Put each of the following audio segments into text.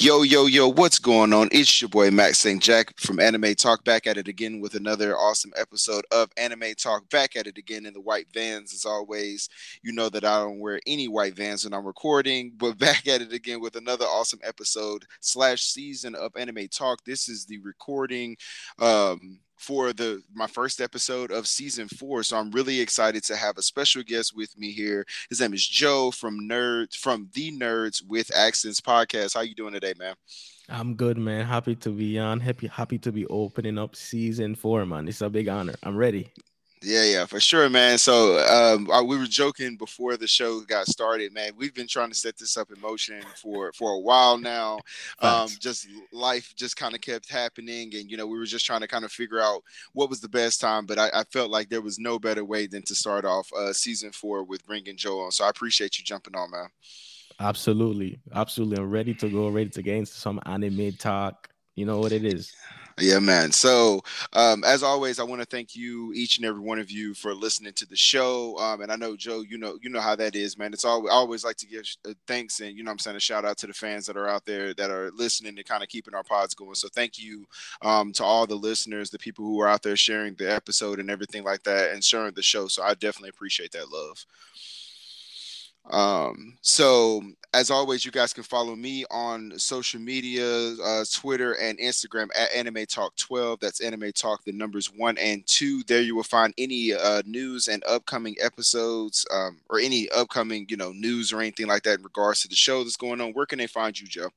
Yo, yo, yo, what's going on? It's your boy Matt St. Jack from Anime Talk, back at it again with another awesome episode of Anime Talk, back at it again in the white vans. As always, you know that I don't wear any white vans when I'm recording, but back at it again with another awesome episode slash season of Anime Talk. This is the recording um for the my first episode of season four. So I'm really excited to have a special guest with me here. His name is Joe from Nerds from the Nerds with Accents podcast. How you doing today, man? I'm good, man. Happy to be on. Happy happy to be opening up season four, man. It's a big honor. I'm ready. Yeah, yeah, for sure, man. So um, uh, we were joking before the show got started, man. We've been trying to set this up in motion for for a while now. Um, just life just kind of kept happening, and you know we were just trying to kind of figure out what was the best time. But I, I felt like there was no better way than to start off uh, season four with bringing Joe on. So I appreciate you jumping on, man. Absolutely, absolutely. I'm ready to go, ready to get into some anime talk. You know what it is. Yeah, man. So, um, as always, I want to thank you, each and every one of you, for listening to the show. Um, and I know Joe, you know, you know how that is, man. It's always always like to give uh, thanks and you know I'm saying a shout out to the fans that are out there that are listening and kind of keeping our pods going. So, thank you um, to all the listeners, the people who are out there sharing the episode and everything like that, and sharing the show. So, I definitely appreciate that love. Um, so as always, you guys can follow me on social media, uh, Twitter and Instagram at Anime Talk 12. That's Anime Talk, the numbers one and two. There you will find any uh, news and upcoming episodes um, or any upcoming, you know, news or anything like that in regards to the show that's going on. Where can they find you, Joe?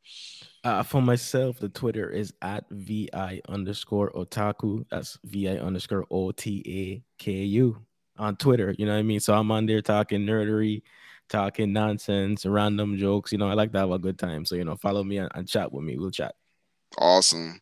Uh, for myself, the Twitter is at VI underscore otaku. That's VI underscore O T A K U on Twitter. You know what I mean? So I'm on there talking nerdery talking nonsense, random jokes. You know, I like to have a good time. So, you know, follow me and, and chat with me. We'll chat. Awesome.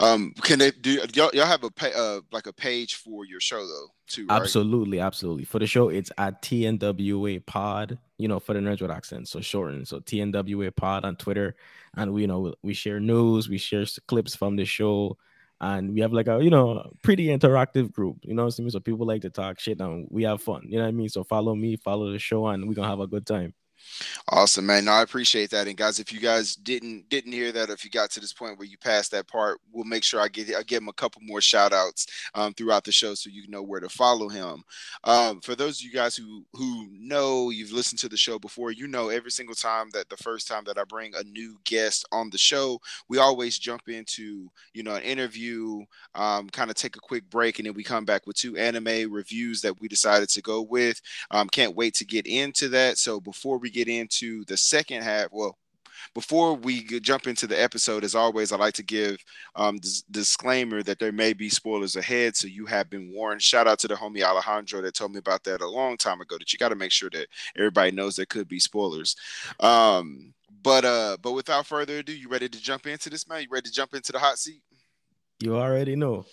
Um, can they do y'all, y'all have a pay, uh like a page for your show though too? Right? Absolutely, absolutely. For the show, it's at TNWA Pod. You know, for the nerds with accents, so shortened. So TNWA Pod on Twitter, and we you know we share news, we share clips from the show, and we have like a you know pretty interactive group you know what I mean? so people like to talk shit and we have fun you know what i mean so follow me follow the show and we're gonna have a good time Awesome, man. No, I appreciate that. And guys, if you guys didn't didn't hear that, if you got to this point where you passed that part, we'll make sure I get I give him a couple more shout outs um, throughout the show so you know where to follow him. Um, for those of you guys who who know you've listened to the show before, you know every single time that the first time that I bring a new guest on the show, we always jump into you know an interview, um, kind of take a quick break, and then we come back with two anime reviews that we decided to go with. Um, can't wait to get into that. So before we get into the second half, well, before we jump into the episode, as always, I like to give um, disclaimer that there may be spoilers ahead, so you have been warned. Shout out to the homie Alejandro that told me about that a long time ago. That you got to make sure that everybody knows there could be spoilers. Um, but uh, but without further ado, you ready to jump into this, man? You ready to jump into the hot seat? You already know.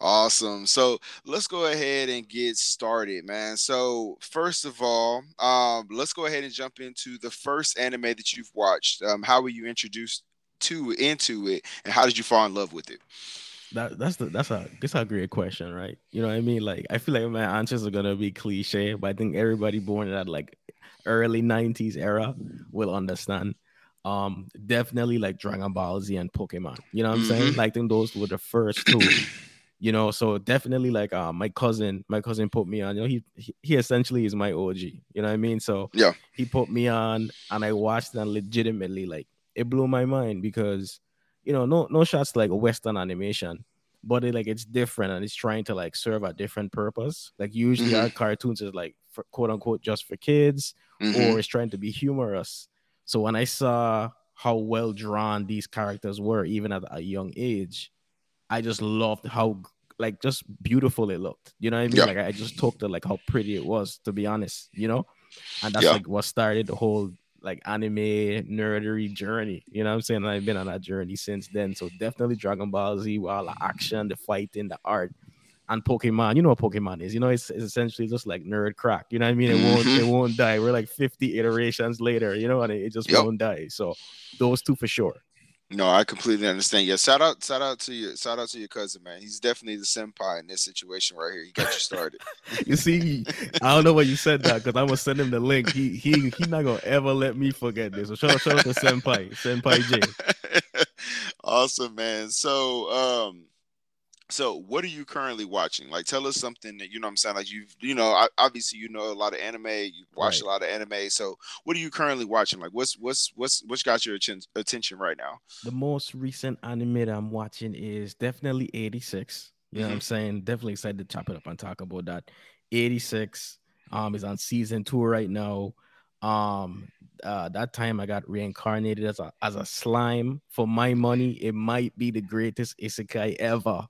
Awesome. So let's go ahead and get started, man. So first of all, um, let's go ahead and jump into the first anime that you've watched. Um, how were you introduced to into it, and how did you fall in love with it? That that's the that's a that's a great question, right? You know what I mean? Like I feel like my answers are gonna be cliche, but I think everybody born in that like early '90s era will understand um definitely like Dragon Ball Z and Pokemon. You know what I'm mm-hmm. saying? Like I think those were the first two you know so definitely like uh my cousin my cousin put me on you know he he essentially is my og you know what i mean so yeah he put me on and i watched and legitimately like it blew my mind because you know no no shots like western animation but it like it's different and it's trying to like serve a different purpose like usually mm-hmm. our cartoons is like for quote unquote just for kids mm-hmm. or it's trying to be humorous so when i saw how well drawn these characters were even at a young age I just loved how like just beautiful it looked. You know what I mean? Yeah. Like I just talked to like how pretty it was, to be honest, you know? And that's yeah. like what started the whole like anime nerdery journey. You know what I'm saying? And I've been on that journey since then. So definitely Dragon Ball Z, with all the action, the fighting, the art, and Pokemon. You know what Pokemon is? You know, it's, it's essentially just like nerd crack. You know what I mean? It won't it mm-hmm. won't die. We're like 50 iterations later, you know, and it, it just yep. won't die. So those two for sure. No, I completely understand. Yeah, shout out, shout out to you, shout out to your cousin, man. He's definitely the senpai in this situation right here. He got you started. you see, I don't know why you said that because I'm gonna send him the link. He he he not gonna ever let me forget this. So shout out, shout out to senpai, senpai J. awesome, man. So um so what are you currently watching? Like tell us something that you know i'm saying? Like you've you know obviously you know a lot of anime you watch right. a lot of anime. So what are you currently watching? Like what's what's what's what's got your attention right now? The most recent anime that i'm watching is definitely 86 you know mm-hmm. what i'm mm-hmm. saying? Definitely excited to chop it up and talk about that. 86 um is on season two right now. Um uh, that time I got reincarnated as a as a slime. For my money, it might be the greatest isekai ever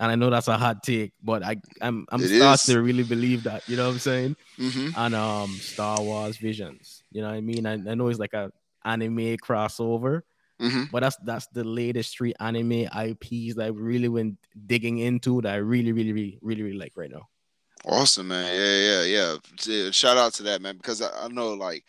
and I know that's a hot take, but I I'm I'm it starting is. to really believe that. You know what I'm saying? Mm-hmm. And um, Star Wars Visions. You know what I mean? I, I know it's like a anime crossover, mm-hmm. but that's that's the latest three anime IPs that I really went digging into that I really really really really, really like right now. Awesome, man. Yeah, yeah, yeah. Shout out to that, man, because I, I know like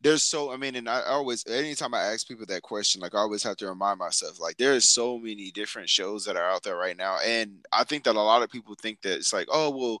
there's so I mean, and I always anytime I ask people that question, like I always have to remind myself, like there is so many different shows that are out there right now, and I think that a lot of people think that it's like, oh well,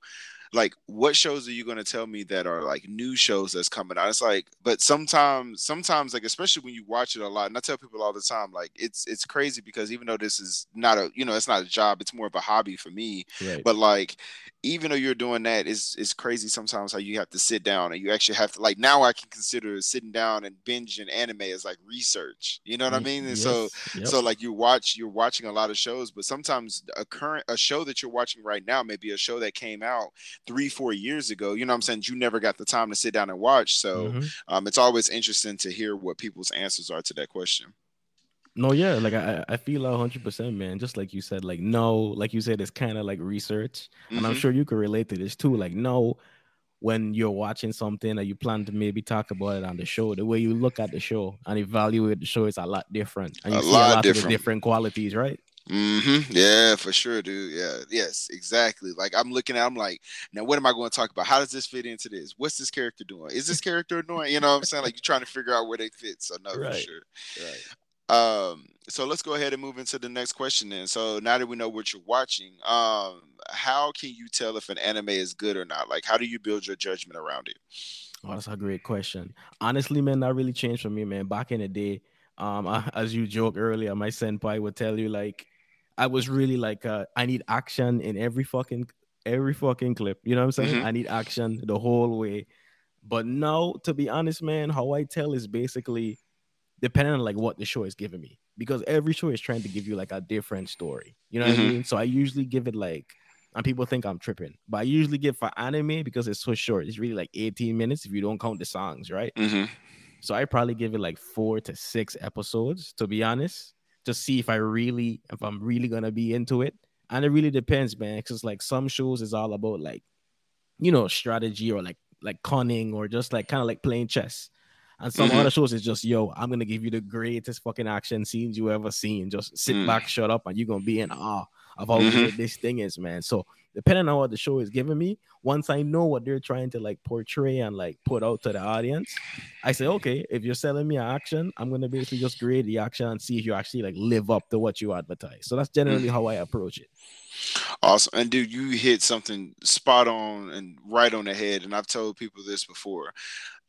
like what shows are you going to tell me that are like new shows that's coming out it's like but sometimes sometimes like especially when you watch it a lot and i tell people all the time like it's it's crazy because even though this is not a you know it's not a job it's more of a hobby for me right. but like even though you're doing that it's it's crazy sometimes how you have to sit down and you actually have to like now i can consider sitting down and binging anime as like research you know what i mean and yes. so yep. so like you watch you're watching a lot of shows but sometimes a current a show that you're watching right now may be a show that came out three, four years ago, you know what I'm saying? You never got the time to sit down and watch. So mm-hmm. um, it's always interesting to hear what people's answers are to that question. No, yeah, like I, I feel hundred percent, man. Just like you said, like no, like you said, it's kind of like research, and mm-hmm. I'm sure you can relate to this too. Like no, when you're watching something or you plan to maybe talk about it on the show, the way you look at the show and evaluate the show is a lot different, and you a see lot a lot different. of different qualities, right? Mm-hmm. Yeah, for sure, dude. Yeah, yes, exactly. Like I'm looking at, I'm like, now what am I going to talk about? How does this fit into this? What's this character doing? Is this character annoying? You know what I'm saying? Like you're trying to figure out where they fit. So no, right. for sure. Right. Um, so let's go ahead and move into the next question then. So now that we know what you're watching, um, how can you tell if an anime is good or not? Like how do you build your judgment around it? Oh, that's a great question. Honestly, man, that really changed for me, man. Back in the day, um, I, as you joked earlier, my senpai would tell you like I was really like, uh, I need action in every fucking every fucking clip. You know what I'm saying? Mm-hmm. I need action the whole way. But now, to be honest, man, how I tell is basically depending on like what the show is giving me. Because every show is trying to give you like a different story. You know what mm-hmm. I mean? So I usually give it like and people think I'm tripping, but I usually give for anime because it's so short. It's really like 18 minutes if you don't count the songs, right? Mm-hmm. So I probably give it like four to six episodes, to be honest to see if I really, if I'm really gonna be into it. And it really depends, man. Because like some shows is all about like, you know, strategy or like like cunning or just like kind of like playing chess. And some mm-hmm. other shows is just, yo, I'm gonna give you the greatest fucking action scenes you ever seen. Just sit mm. back, shut up, and you're gonna be in awe of how mm-hmm. good this thing is, man. So depending on what the show is giving me, once I know what they're trying to like portray and like put out to the audience, I say, okay, if you're selling me an action, I'm gonna basically just grade the action and see if you actually like live up to what you advertise. So that's generally mm. how I approach it. Awesome. And dude, you hit something spot on and right on the head. And I've told people this before.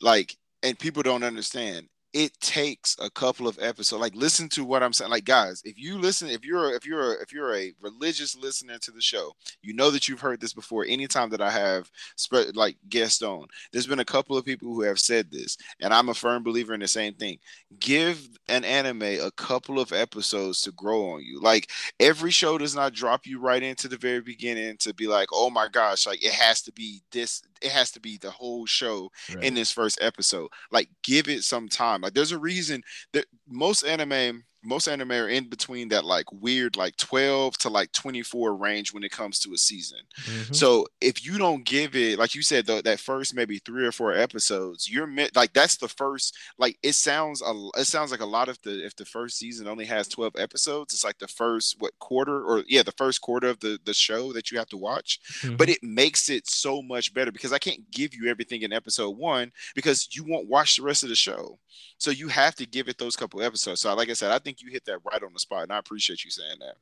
Like, and people don't understand it takes a couple of episodes like listen to what i'm saying like guys if you listen if you're if you're if you're a religious listener to the show you know that you've heard this before anytime that i have spread like guest on there's been a couple of people who have said this and i'm a firm believer in the same thing. Give an anime a couple of episodes to grow on you. Like every show does not drop you right into the very beginning to be like oh my gosh like it has to be this it has to be the whole show right. in this first episode. Like give it some time like there's a reason that most anime most anime are in between that like weird like 12 to like 24 range when it comes to a season. Mm-hmm. So if you don't give it, like you said, the, that first maybe three or four episodes, you're like that's the first. Like it sounds a it sounds like a lot of the if the first season only has 12 episodes, it's like the first what quarter or yeah the first quarter of the the show that you have to watch. Mm-hmm. But it makes it so much better because I can't give you everything in episode one because you won't watch the rest of the show. So you have to give it those couple episodes. So like I said, I think you hit that right on the spot, and I appreciate you saying that.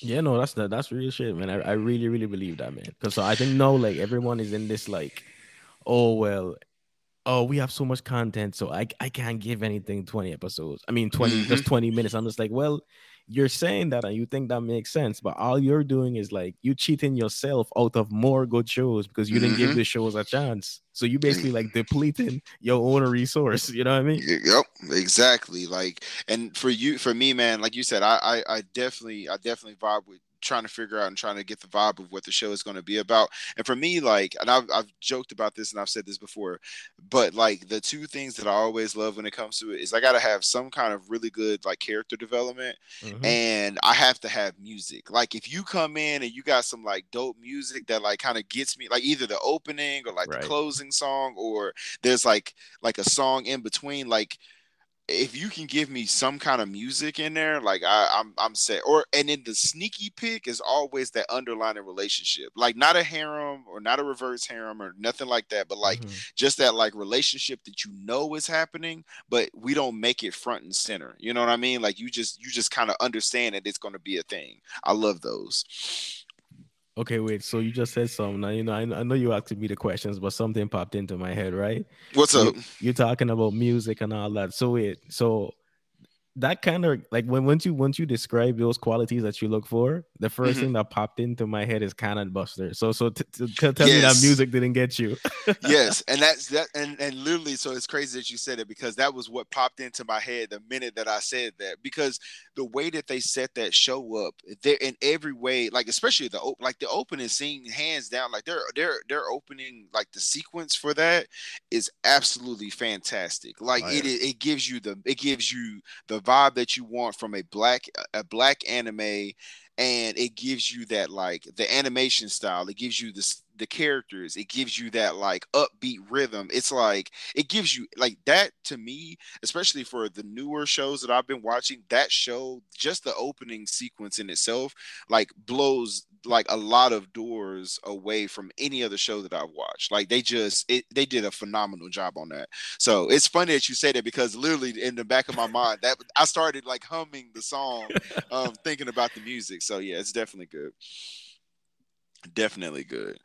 Yeah, no, that's that, that's real shit, man. I, I really, really believe that, man. Because so I think no, like everyone is in this like, oh well, oh we have so much content, so I I can't give anything twenty episodes. I mean twenty, mm-hmm. just twenty minutes. I'm just like, well, you're saying that and you think that makes sense, but all you're doing is like you cheating yourself out of more good shows because you didn't mm-hmm. give the shows a chance. So you basically like depleting your own resource. You know what I mean? Yep, exactly. Like, and for you, for me, man, like you said, I, I, I definitely, I definitely vibe with trying to figure out and trying to get the vibe of what the show is going to be about. And for me, like, and I've, I've joked about this and I've said this before, but like the two things that I always love when it comes to it is I got to have some kind of really good like character development mm-hmm. and I have to have music. Like, if you come in and you got some like dope music that like kind of gets me, like either the opening or like right. the closing song or there's like, like a song in between, like, if you can give me some kind of music in there, like I, I'm I'm set. Or and then the sneaky pick is always that underlying relationship, like not a harem or not a reverse harem or nothing like that, but like mm-hmm. just that like relationship that you know is happening, but we don't make it front and center. You know what I mean? Like you just you just kind of understand that it's going to be a thing. I love those. Okay, wait. So you just said something. Now, you know, I, I know you asked me the questions, but something popped into my head, right? What's up? You, are talking about music and all that. So wait, so that kind of like when once you once you describe those qualities that you look for, the 1st mm-hmm. thing that popped into my head is Cannon Buster. So so t- t- tell yes. me that music didn't get you. yes, and that's that, and and literally, so it's crazy that you said it because that was what popped into my head the minute that I said that because the way that they set that show up, they're in every way, like especially the op- like the opening scene, hands down, like they're they're they're opening like the sequence for that is absolutely fantastic. Like oh, yeah. it it gives you the it gives you the vibe that you want from a black a black anime and it gives you that like the animation style it gives you this the characters it gives you that like upbeat rhythm. It's like it gives you like that to me especially for the newer shows that i've been watching that show just the opening sequence in itself like blows like a lot of doors away from any other show that I've watched. Like they just it they did a phenomenal job on that. So it's funny that you say that because literally in the back of my mind that I started like humming the song, um, thinking about the music. So yeah, it's definitely good. Definitely good.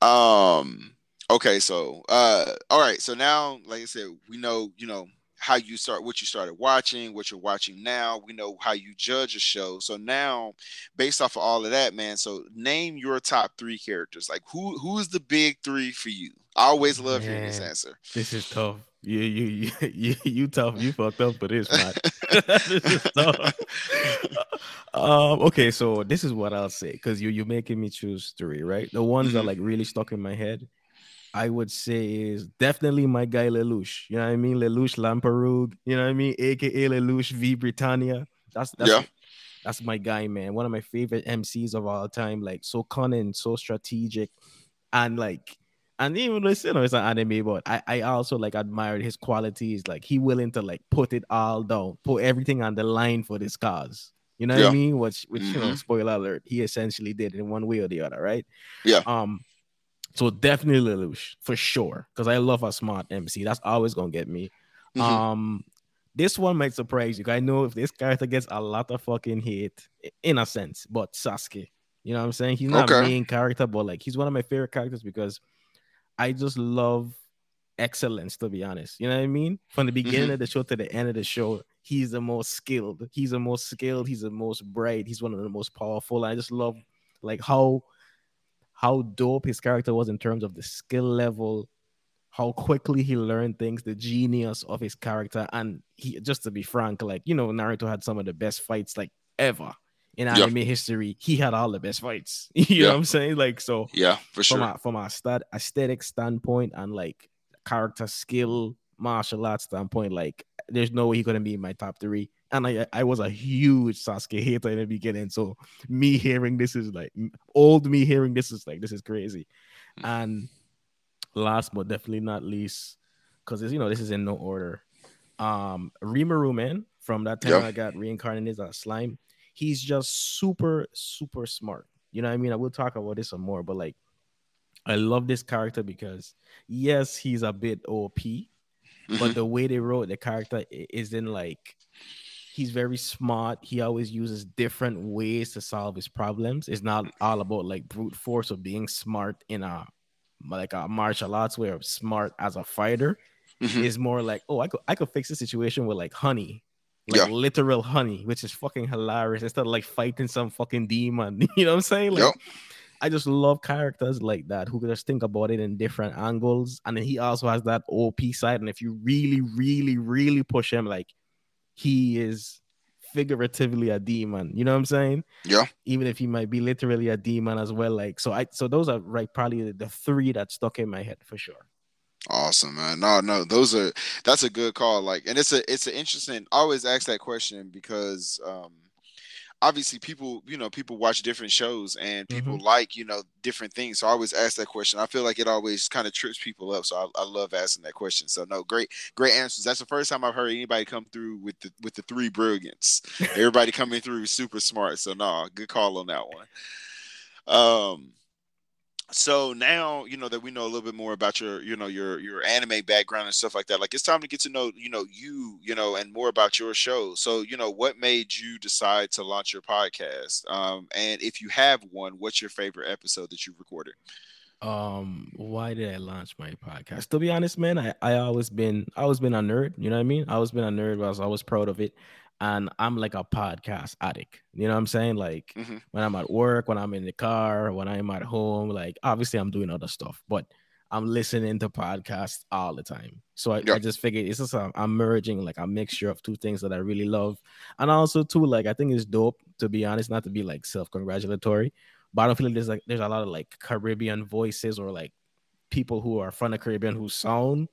Um okay, so uh all right, so now like I said, we know, you know, how you start what you started watching what you're watching now. We know how you judge a show. So now based off of all of that man so name your top three characters. Like who who's the big three for you? I always love man, hearing this answer. this is tough. You you you you, tough. You fucked up for this man this is tough. Um okay so this is what i'll say because you you're making me choose three right? The ones that mm-hmm. like really stuck in my head I would say is definitely my guy Lelouch. You know what I mean? Lelouch Lamperouge. You know what I mean? AKA Lelouch vi Britannia. That's that's yeah. that's my guy, man. One of my favorite MCs of all time. Like so cunning, so strategic, and like and even though you know it's an anime, but I, I also like admired his qualities. Like he willing to like put it all down, put everything on the line for this cause. You know yeah. what I mean? Which which mm-hmm. you know, mm-hmm. spoiler alert, he essentially did in one way or the other, right? Yeah. Um, so definitely Lelouch for sure, because I love a smart MC. That's always gonna get me. Mm-hmm. Um, this one might surprise you. I know if this character gets a lot of fucking hate, in a sense, but Sasuke. You know what I'm saying? He's not okay. main character, but like he's one of my favorite characters because I just love excellence, to be honest. You know what I mean? From the beginning mm-hmm. of the show to the end of the show, he's the most skilled. He's the most skilled. He's the most bright. He's one of the most powerful. I just love like how how dope his character was in terms of the skill level, how quickly he learned things, the genius of his character, and he just to be frank, like you know, Naruto had some of the best fights like ever in anime yeah. history. He had all the best fights. you yeah. know what I'm saying? Like so, yeah, for sure. From a, from a stat aesthetic standpoint and like character skill, martial arts standpoint, like there's no way he couldn't be in my top three. And I I was a huge Sasuke hater in the beginning. So me hearing this is like old me hearing this is like this is crazy. Mm. And last but definitely not least, because you know this is in no order. Um, Rimuru man, from that time I got reincarnated as a slime. He's just super super smart. You know what I mean? I will talk about this some more, but like I love this character because yes, he's a bit OP, mm-hmm. but the way they wrote the character is in like he's very smart. He always uses different ways to solve his problems. It's not all about like brute force or being smart in a like a martial arts way where smart as a fighter mm-hmm. is more like, oh, I could I could fix the situation with like honey. Like yeah. literal honey, which is fucking hilarious. Instead of like fighting some fucking demon. You know what I'm saying? Like yep. I just love characters like that who can just think about it in different angles. And then he also has that OP side. And if you really, really, really push him, like he is figuratively a demon. You know what I'm saying? Yeah. Even if he might be literally a demon as well. Like so I so those are right probably the three that stuck in my head for sure. Awesome, man. No, no, those are that's a good call. Like, and it's a it's an interesting. I always ask that question because um obviously people you know people watch different shows and people mm-hmm. like you know different things. So i always ask that question. I feel like it always kind of trips people up. So I, I, love asking that question. So no great great answers. That's the first time i've heard anybody come through with the with the three brilliance everybody coming through super smart. So no good call on that one. Um so now you know that we know a little bit more about your you know your your anime background and stuff like that like it's time to get to know you know you you know and more about your show. So you know what made you decide to launch your podcast? Um and if you have one what's your favorite episode that you've recorded? Um why did i launch my podcast? To be honest man i i always been i always been a nerd you know what i mean? I always been a nerd i was always proud of it and I'm like a podcast addict. You know what I'm saying? Like mm-hmm. when I'm at work, when I'm in the car, when I'm at home, like obviously I'm doing other stuff, but I'm listening to podcasts all the time. So I, yep. I just figured it's just a, I'm merging like a mixture of two things that I really love. And also too, like I think it's dope to be honest, not to be like self-congratulatory, but I don't feel like there's like there's a lot of like Caribbean voices or like people who are from the Caribbean who sound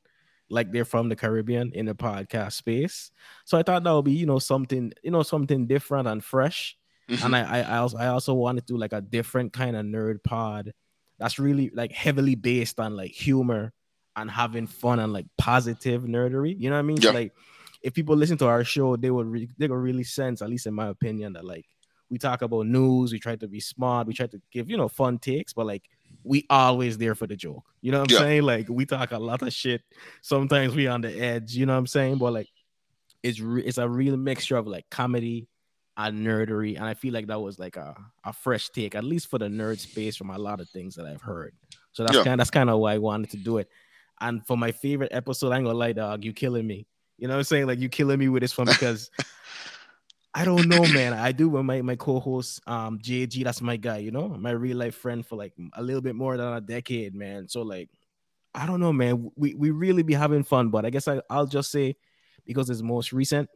like they're from the Caribbean in the podcast space. So I thought that would be, you know, something, you know, something different and fresh. Mm-hmm. And I, I, also, I also wanted to do like a different kind of nerd pod that's really like heavily based on like humor and having fun and like positive nerdery. You know what I mean? So, like if people listen to our show, they would re- they would really sense, at least in my opinion, that like we talk about news, we try to be smart, we try to give you know fun takes, but like we always there for the joke. You know what I'm yeah. saying? Like we talk a lot of shit. Sometimes we on the edge. You know what I'm saying? But like it's re- it's a real mixture of like comedy and nerdery, and I feel like that was like a, a fresh take, at least for the nerd space, from a lot of things that I've heard. So that's yeah. kind that's kind of why I wanted to do it. And for my favorite episode, I ain't gonna lie, dog, you killing me. You know what I'm saying? Like you killing me with this one because I don't know, man. I do with my my co-host um JG, that's my guy, you know, my real life friend for like a little bit more than a decade, man. So like I don't know, man. We we really be having fun, but I guess I, I'll just say because it's most recent.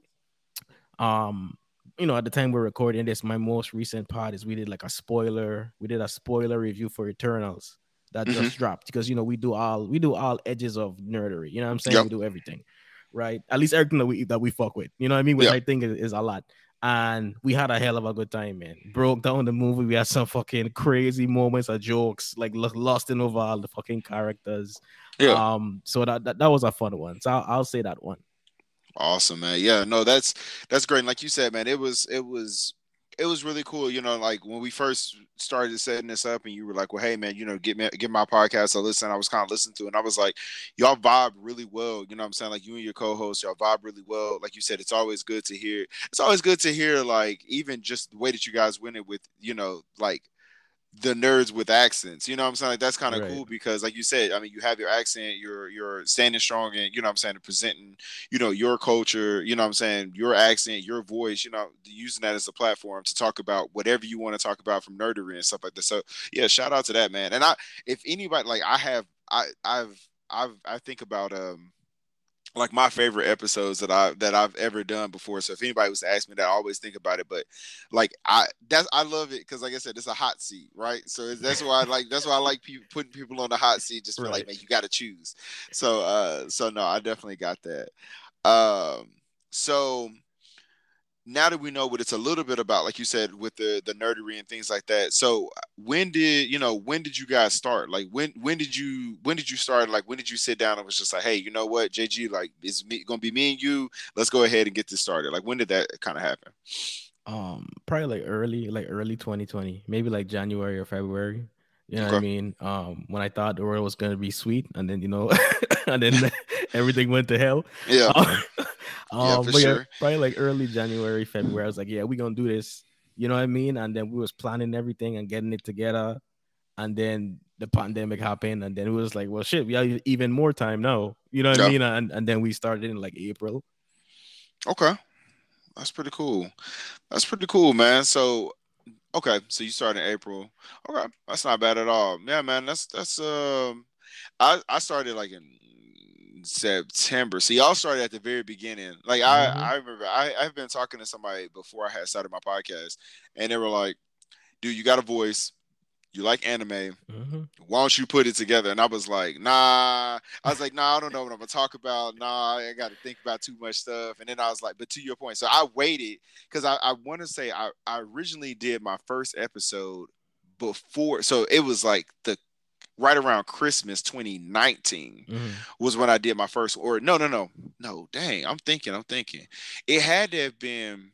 Um, you know, at the time we're recording this, my most recent pod is we did like a spoiler, we did a spoiler review for Eternals that mm-hmm. just dropped because you know we do all we do all edges of nerdery, you know what I'm saying? Yep. We do everything, right? At least everything that we that we fuck with, you know what I mean? Which yep. I think is, is a lot and we had a hell of a good time, man. Broke down the movie. We had some fucking crazy moments of jokes, like lost in over all the fucking characters. Yeah. Um. So that that, that was a fun one. So I'll, I'll say that one. Awesome, man. Yeah. No, that's that's great. And like you said, man, it was it was it was really cool. You know, like when we first started setting this up, and you were like, "Well, hey, man, you know, get me get my podcast." I listen. I was kind of listening to, and I was like, "Y'all vibe really well." You know, what I'm saying like you and your co-host, y'all vibe really well. Like you said, it's always good to hear. It's always good to hear, like even just the way that you guys win it with, you know, like the nerds with accents. You know what I'm saying? Like that's kind of right. cool because like you said, I mean, you have your accent, you're you're standing strong and you know what I'm saying, presenting, you know, your culture, you know what I'm saying, your accent, your voice, you know, using that as a platform to talk about whatever you want to talk about from nerdery and stuff like that. So yeah, shout out to that man. And I if anybody like I have I I've I've I think about um like my favorite episodes that I that I've ever done before. So if anybody was to ask me that, I always think about it. But like I that's I love it because like I said, it's a hot seat, right? So that's why I like that's why I like people putting people on the hot seat. Just right. like man, you got to choose. So uh, so no, I definitely got that. Um, so now that we know what it's a little bit about, like you said, with the the nerdery and things like that. So when did you know when did you guys start? Like when when did you when did you start? Like when did you sit down and was just like, hey, you know what, JG, like it's me, gonna be me and you. Let's go ahead and get this started. Like when did that kind of happen? Um, probably like early, like early 2020, maybe like January or February. You know okay. what I mean? Um, when I thought the world was gonna be sweet, and then you know, and then everything went to hell. Yeah. Um, yeah, for sure. Yeah, probably like early January, February. I was like, yeah, we're gonna do this. You know what I mean? And then we was planning everything and getting it together, and then the pandemic happened, and then it was like, well, shit, we have even more time now. You know what yeah. I mean? And and then we started in like April. Okay, that's pretty cool. That's pretty cool, man. So Okay, so you started in April. Okay, that's not bad at all. Yeah, man, that's that's um, I I started like in September. See, y'all started at the very beginning. Like mm-hmm. I I remember I I've been talking to somebody before I had started my podcast, and they were like, "Dude, you got a voice you like anime. Mm-hmm. Why don't you put it together? And I was like, nah. I was like, nah, I don't know what I'm gonna talk about. Nah, I got to think about too much stuff. And then I was like, but to your point, so I waited because I, I want to say I, I originally did my first episode before, so it was like the right around Christmas 2019 mm-hmm. was when I did my first. Or no, no, no, no. Dang, I'm thinking, I'm thinking. It had to have been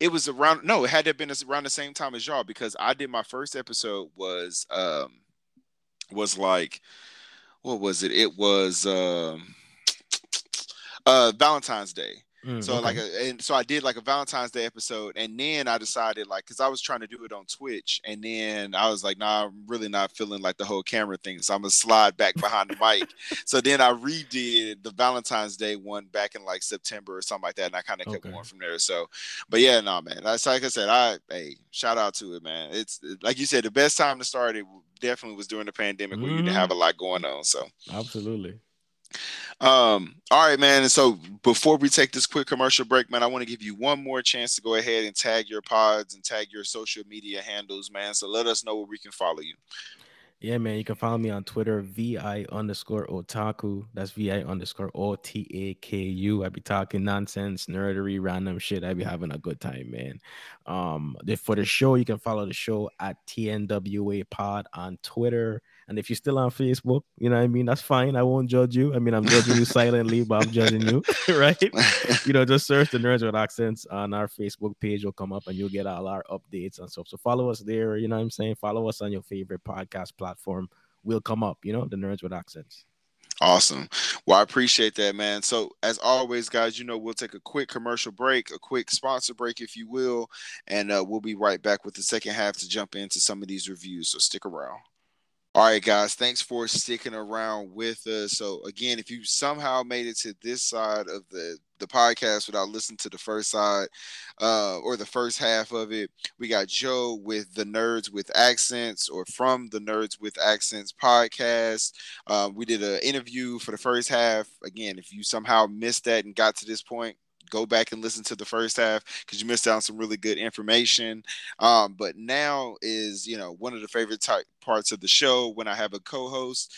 it was around no, it had to have been around the same time as y'all because I did my first episode was um was like what was it? It was um uh Valentine's Day. Mm, so okay. like, a, and so I did like a Valentine's Day episode, and then I decided like, cause I was trying to do it on Twitch, and then I was like, nah, I'm really not feeling like the whole camera thing, so I'm gonna slide back behind the mic. So then I redid the Valentine's Day one back in like September or something like that, and I kind of kept okay. going from there. So, but yeah, no, man, that's like I said, I hey, shout out to it, man. It's like you said, the best time to start it definitely was during the pandemic mm-hmm. when you didn't have mm-hmm. a lot going on. So absolutely. Um, all right, man. And so before we take this quick commercial break, man, I want to give you one more chance to go ahead and tag your pods and tag your social media handles, man. So let us know where we can follow you. Yeah, man. You can follow me on Twitter, VI underscore otaku. That's VI underscore O T A K U. I be talking nonsense, nerdery, random shit. I be having a good time, man. Um, for the show, you can follow the show at TNWA Pod on Twitter. And if you're still on Facebook, you know what I mean? That's fine. I won't judge you. I mean, I'm judging you silently, but I'm judging you, right? you know, just search the Nerds with Accents on our Facebook page. will come up and you'll get all our updates and stuff. So follow us there. You know what I'm saying? Follow us on your favorite podcast platform. We'll come up, you know, the Nerds with Accents. Awesome. Well, I appreciate that, man. So, as always, guys, you know, we'll take a quick commercial break, a quick sponsor break, if you will, and uh, we'll be right back with the second half to jump into some of these reviews. So, stick around. All right, guys, thanks for sticking around with us. So, again, if you somehow made it to this side of the the podcast without listening to the first side uh, or the first half of it, we got Joe with the Nerds with Accents or from the Nerds with Accents podcast. Uh, we did an interview for the first half. Again, if you somehow missed that and got to this point, go back and listen to the first half because you missed out on some really good information. Um, but now is you know one of the favorite type parts of the show when I have a co-host.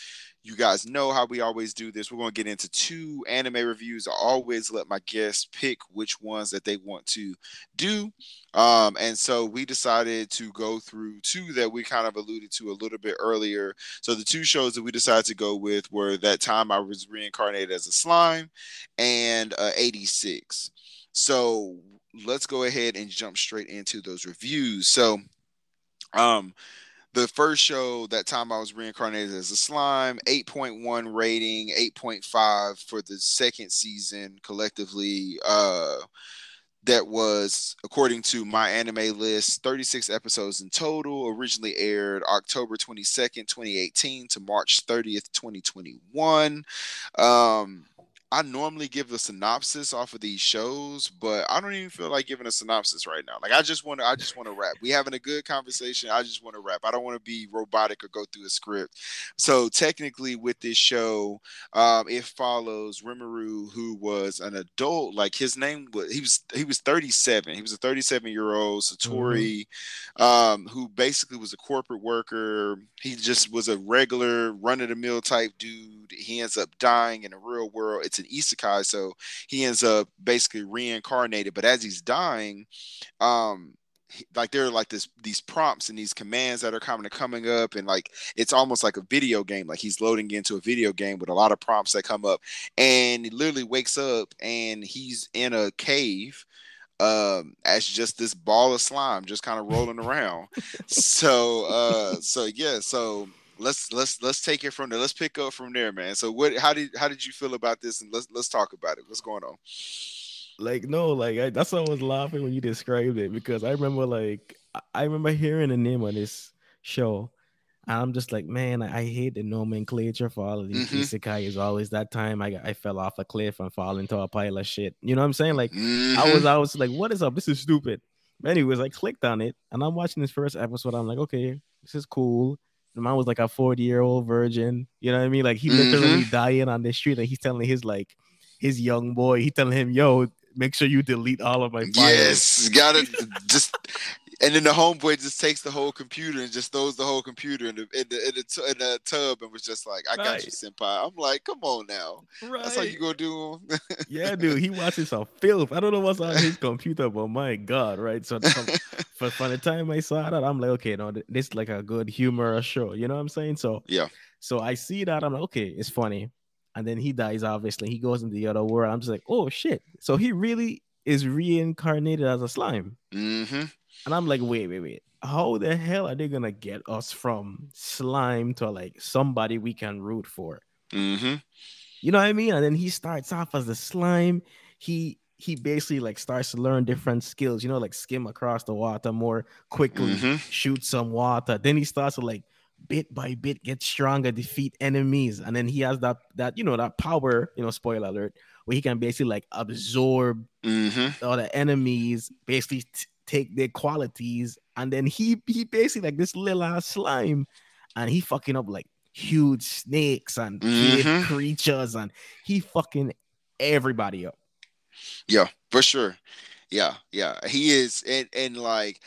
You guys know how we always do this. We're going to get into two anime reviews. I always let my guests pick which ones that they want to do. Um, and so we decided to go through two that we kind of alluded to a little bit earlier. So the two shows that we decided to go with were That Time I Was Reincarnated as a Slime and uh, 86. So let's go ahead and jump straight into those reviews. So, um, the first show that time I was reincarnated as a slime, 8.1 rating, 8.5 for the second season collectively. Uh, that was, according to MyAnimeList, 36 episodes in total. Originally aired October 22nd, 2018 to March 30th, 2021. Um, I normally give a synopsis off of these shows, but I don't even feel like giving a synopsis right now. Like I just want to, I just want to rap. We having a good conversation. I just want to rap. I don't want to be robotic or go through a script. So technically, with this show, um, it follows Rimuru, who was an adult. Like his name was, he was, he was 37. He was a 37 year old Satoru, mm-hmm. um, who basically was a corporate worker. He just was a regular run of the mill type dude. He he ends up dying in the real world. It's an isekai, so he ends up basically reincarnated. But as he's dying, um, like there are like this these prompts and these commands that are coming coming up and like it's almost like a video game like he's loading into a video game with a lot of prompts that come up and he literally wakes up and he's in a cave um as just this ball of slime just kind of rolling around so uh so yeah so let's let's let's take it from there let's pick up from there man so what how did how did you feel about this and let's let's talk about it what's going on like no, like I, that's why I was laughing when you described it because I remember like I remember hearing the name of this show. And I'm just like, man, I, I hate the nomenclature for all of these mm-hmm. isekai. Is always that time I I fell off a cliff and fall into a pile of shit. You know what I'm saying? Like mm-hmm. I was I was like, what is up? This is stupid. But anyways, I clicked on it and I'm watching this first episode. I'm like, okay, this is cool. Man was like a 40 year old virgin. You know what I mean? Like he mm-hmm. literally dying on the street and he's telling his like his young boy, he telling him, yo, make sure you delete all of my files. Yes, gotta just. And then the homeboy just takes the whole computer and just throws the whole computer in the in the in the, t- in the tub and was just like, "I got right. you, senpai." I'm like, "Come on now, right. that's how you gonna do." yeah, dude, he watches some filth. I don't know what's on his computer, but my god, right? So for, for the time I saw that, I'm like, okay, no, this is like a good humor show. You know what I'm saying? So yeah. So I see that I'm like, okay, it's funny and then he dies. Obviously, he goes into the other world. I'm just like, oh shit! So he really is reincarnated as a slime. Mm-hmm. And I'm like, wait, wait, wait. How the hell are they gonna get us from slime to like somebody we can root for? Mm-hmm. You know what I mean? And then he starts off as the slime. He he basically like starts to learn different skills, you know, like skim across the water more quickly, mm-hmm. shoot some water. Then he starts to like bit by bit get stronger, defeat enemies, and then he has that that you know that power. You know, spoiler alert, where he can basically like absorb mm-hmm. all the enemies, basically t- take their qualities, and then he he basically like this little ass slime, and he fucking up like huge snakes and mm-hmm. creatures, and he fucking everybody up. Yeah, for sure. Yeah, yeah. He is and and like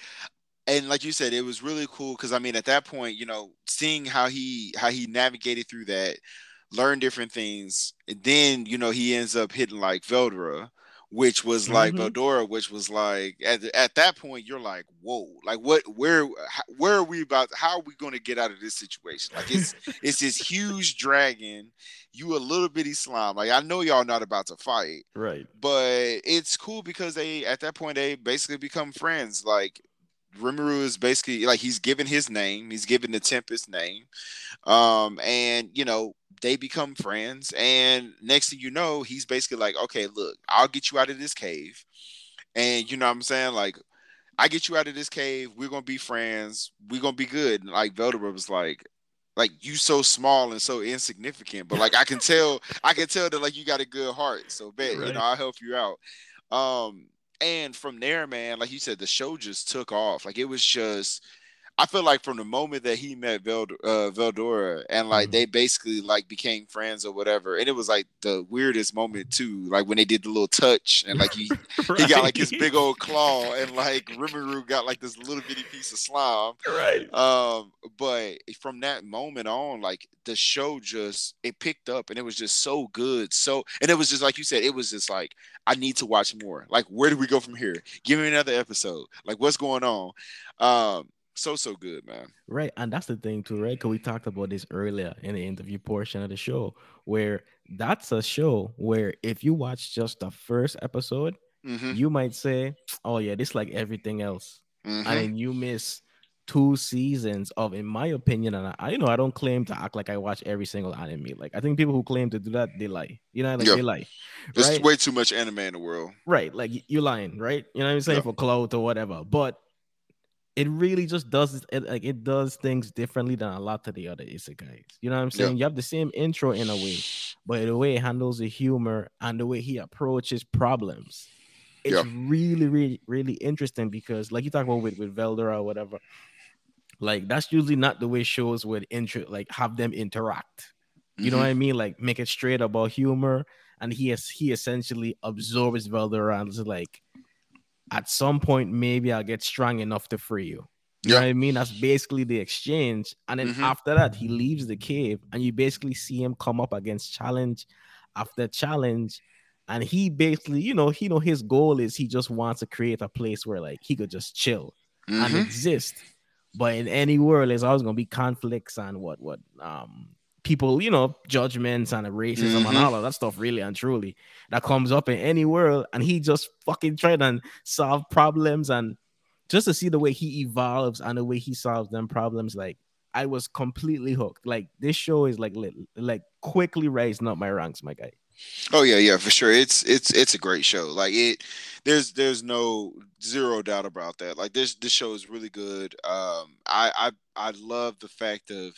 and like you said, it was really cool because I mean, at that point, you know, seeing how he how he navigated through that, learned different things, and then you know he ends up hitting like Veldora, which was like mm-hmm. Veldora, which was like at, at that point you're like, whoa, like what, where, where are we about? How are we going to get out of this situation? Like it's it's this huge dragon, you a little bitty slime. Like I know y'all not about to fight, right? But it's cool because they at that point they basically become friends. Like Rimuru is basically like he's given his name, he's given the Tempest name, um, and you know they become friends. And next thing you know, he's basically like, okay, look, I'll get you out of this cave, and you know what I'm saying, like. I get you out of this cave. We're gonna be friends. We're gonna be good. And like Veldora was like, like you so small and so insignificant, but like I can tell, I can tell that like you got a good heart. So bet right. you know I'll help you out. Um, and from there, man, like you said, the show just took off. Like it was just I feel like from the moment that he met Veld, uh, Veldora and like mm-hmm. they basically like became friends or whatever, and it was like the weirdest moment too, like when they did the little touch and like he right. he got like his big old claw and like Rimuru got like this little bitty piece of slime, right? Um, but from that moment on, like the show just it picked up and it was just so good, so and it was just like you said, it was just like I need to watch more. Like where do we go from here? Give me another episode. Like what's going on? Um so so good, man. Right, and that's the thing too, right? Because we talked about this earlier in the interview portion of the show, where that's a show where if you watch just the first episode, mm-hmm. you might say, "Oh yeah, this like everything else," mm-hmm. and then you miss two seasons of, in my opinion, and I, you know, I don't claim to act like I watch every single anime. Like I think people who claim to do that, they lie. You know, like yep. they lie. There's right? way too much anime in the world. Right, like you're lying, right? You know what I'm saying for clout or whatever, but it really just does it like it does things differently than a lot of the other isekais. You know what I'm saying? Yeah. You have the same intro in a way, but the way he handles the humor and the way he approaches problems, it's yeah. really, really, really interesting because, like you talk about with with Veldora or whatever, like that's usually not the way shows would intro like have them interact. You mm-hmm. know what I mean? Like make it straight about humor, and he has he essentially absorbs Veldora and is like at some point maybe I'll get strong enough to free you. You yeah. know what I mean? That's basically the exchange. And then mm-hmm. after that, he leaves the cave, and you basically see him come up against challenge after challenge. And he basically, you know, he know his goal is he just wants to create a place where like he could just chill mm-hmm. and exist. But in any world, there's always gonna be conflicts and what what um people, you know, judgments and racism mm-hmm. and all of that stuff, really and truly, that comes up in any world. And he just fucking tried and solve problems and just to see the way he evolves and the way he solves them problems, like I was completely hooked. Like this show is like like quickly raising up my ranks, my guy. Oh yeah, yeah, for sure. It's it's it's a great show. Like it, there's there's no zero doubt about that. Like this this show is really good. Um, I I I love the fact of.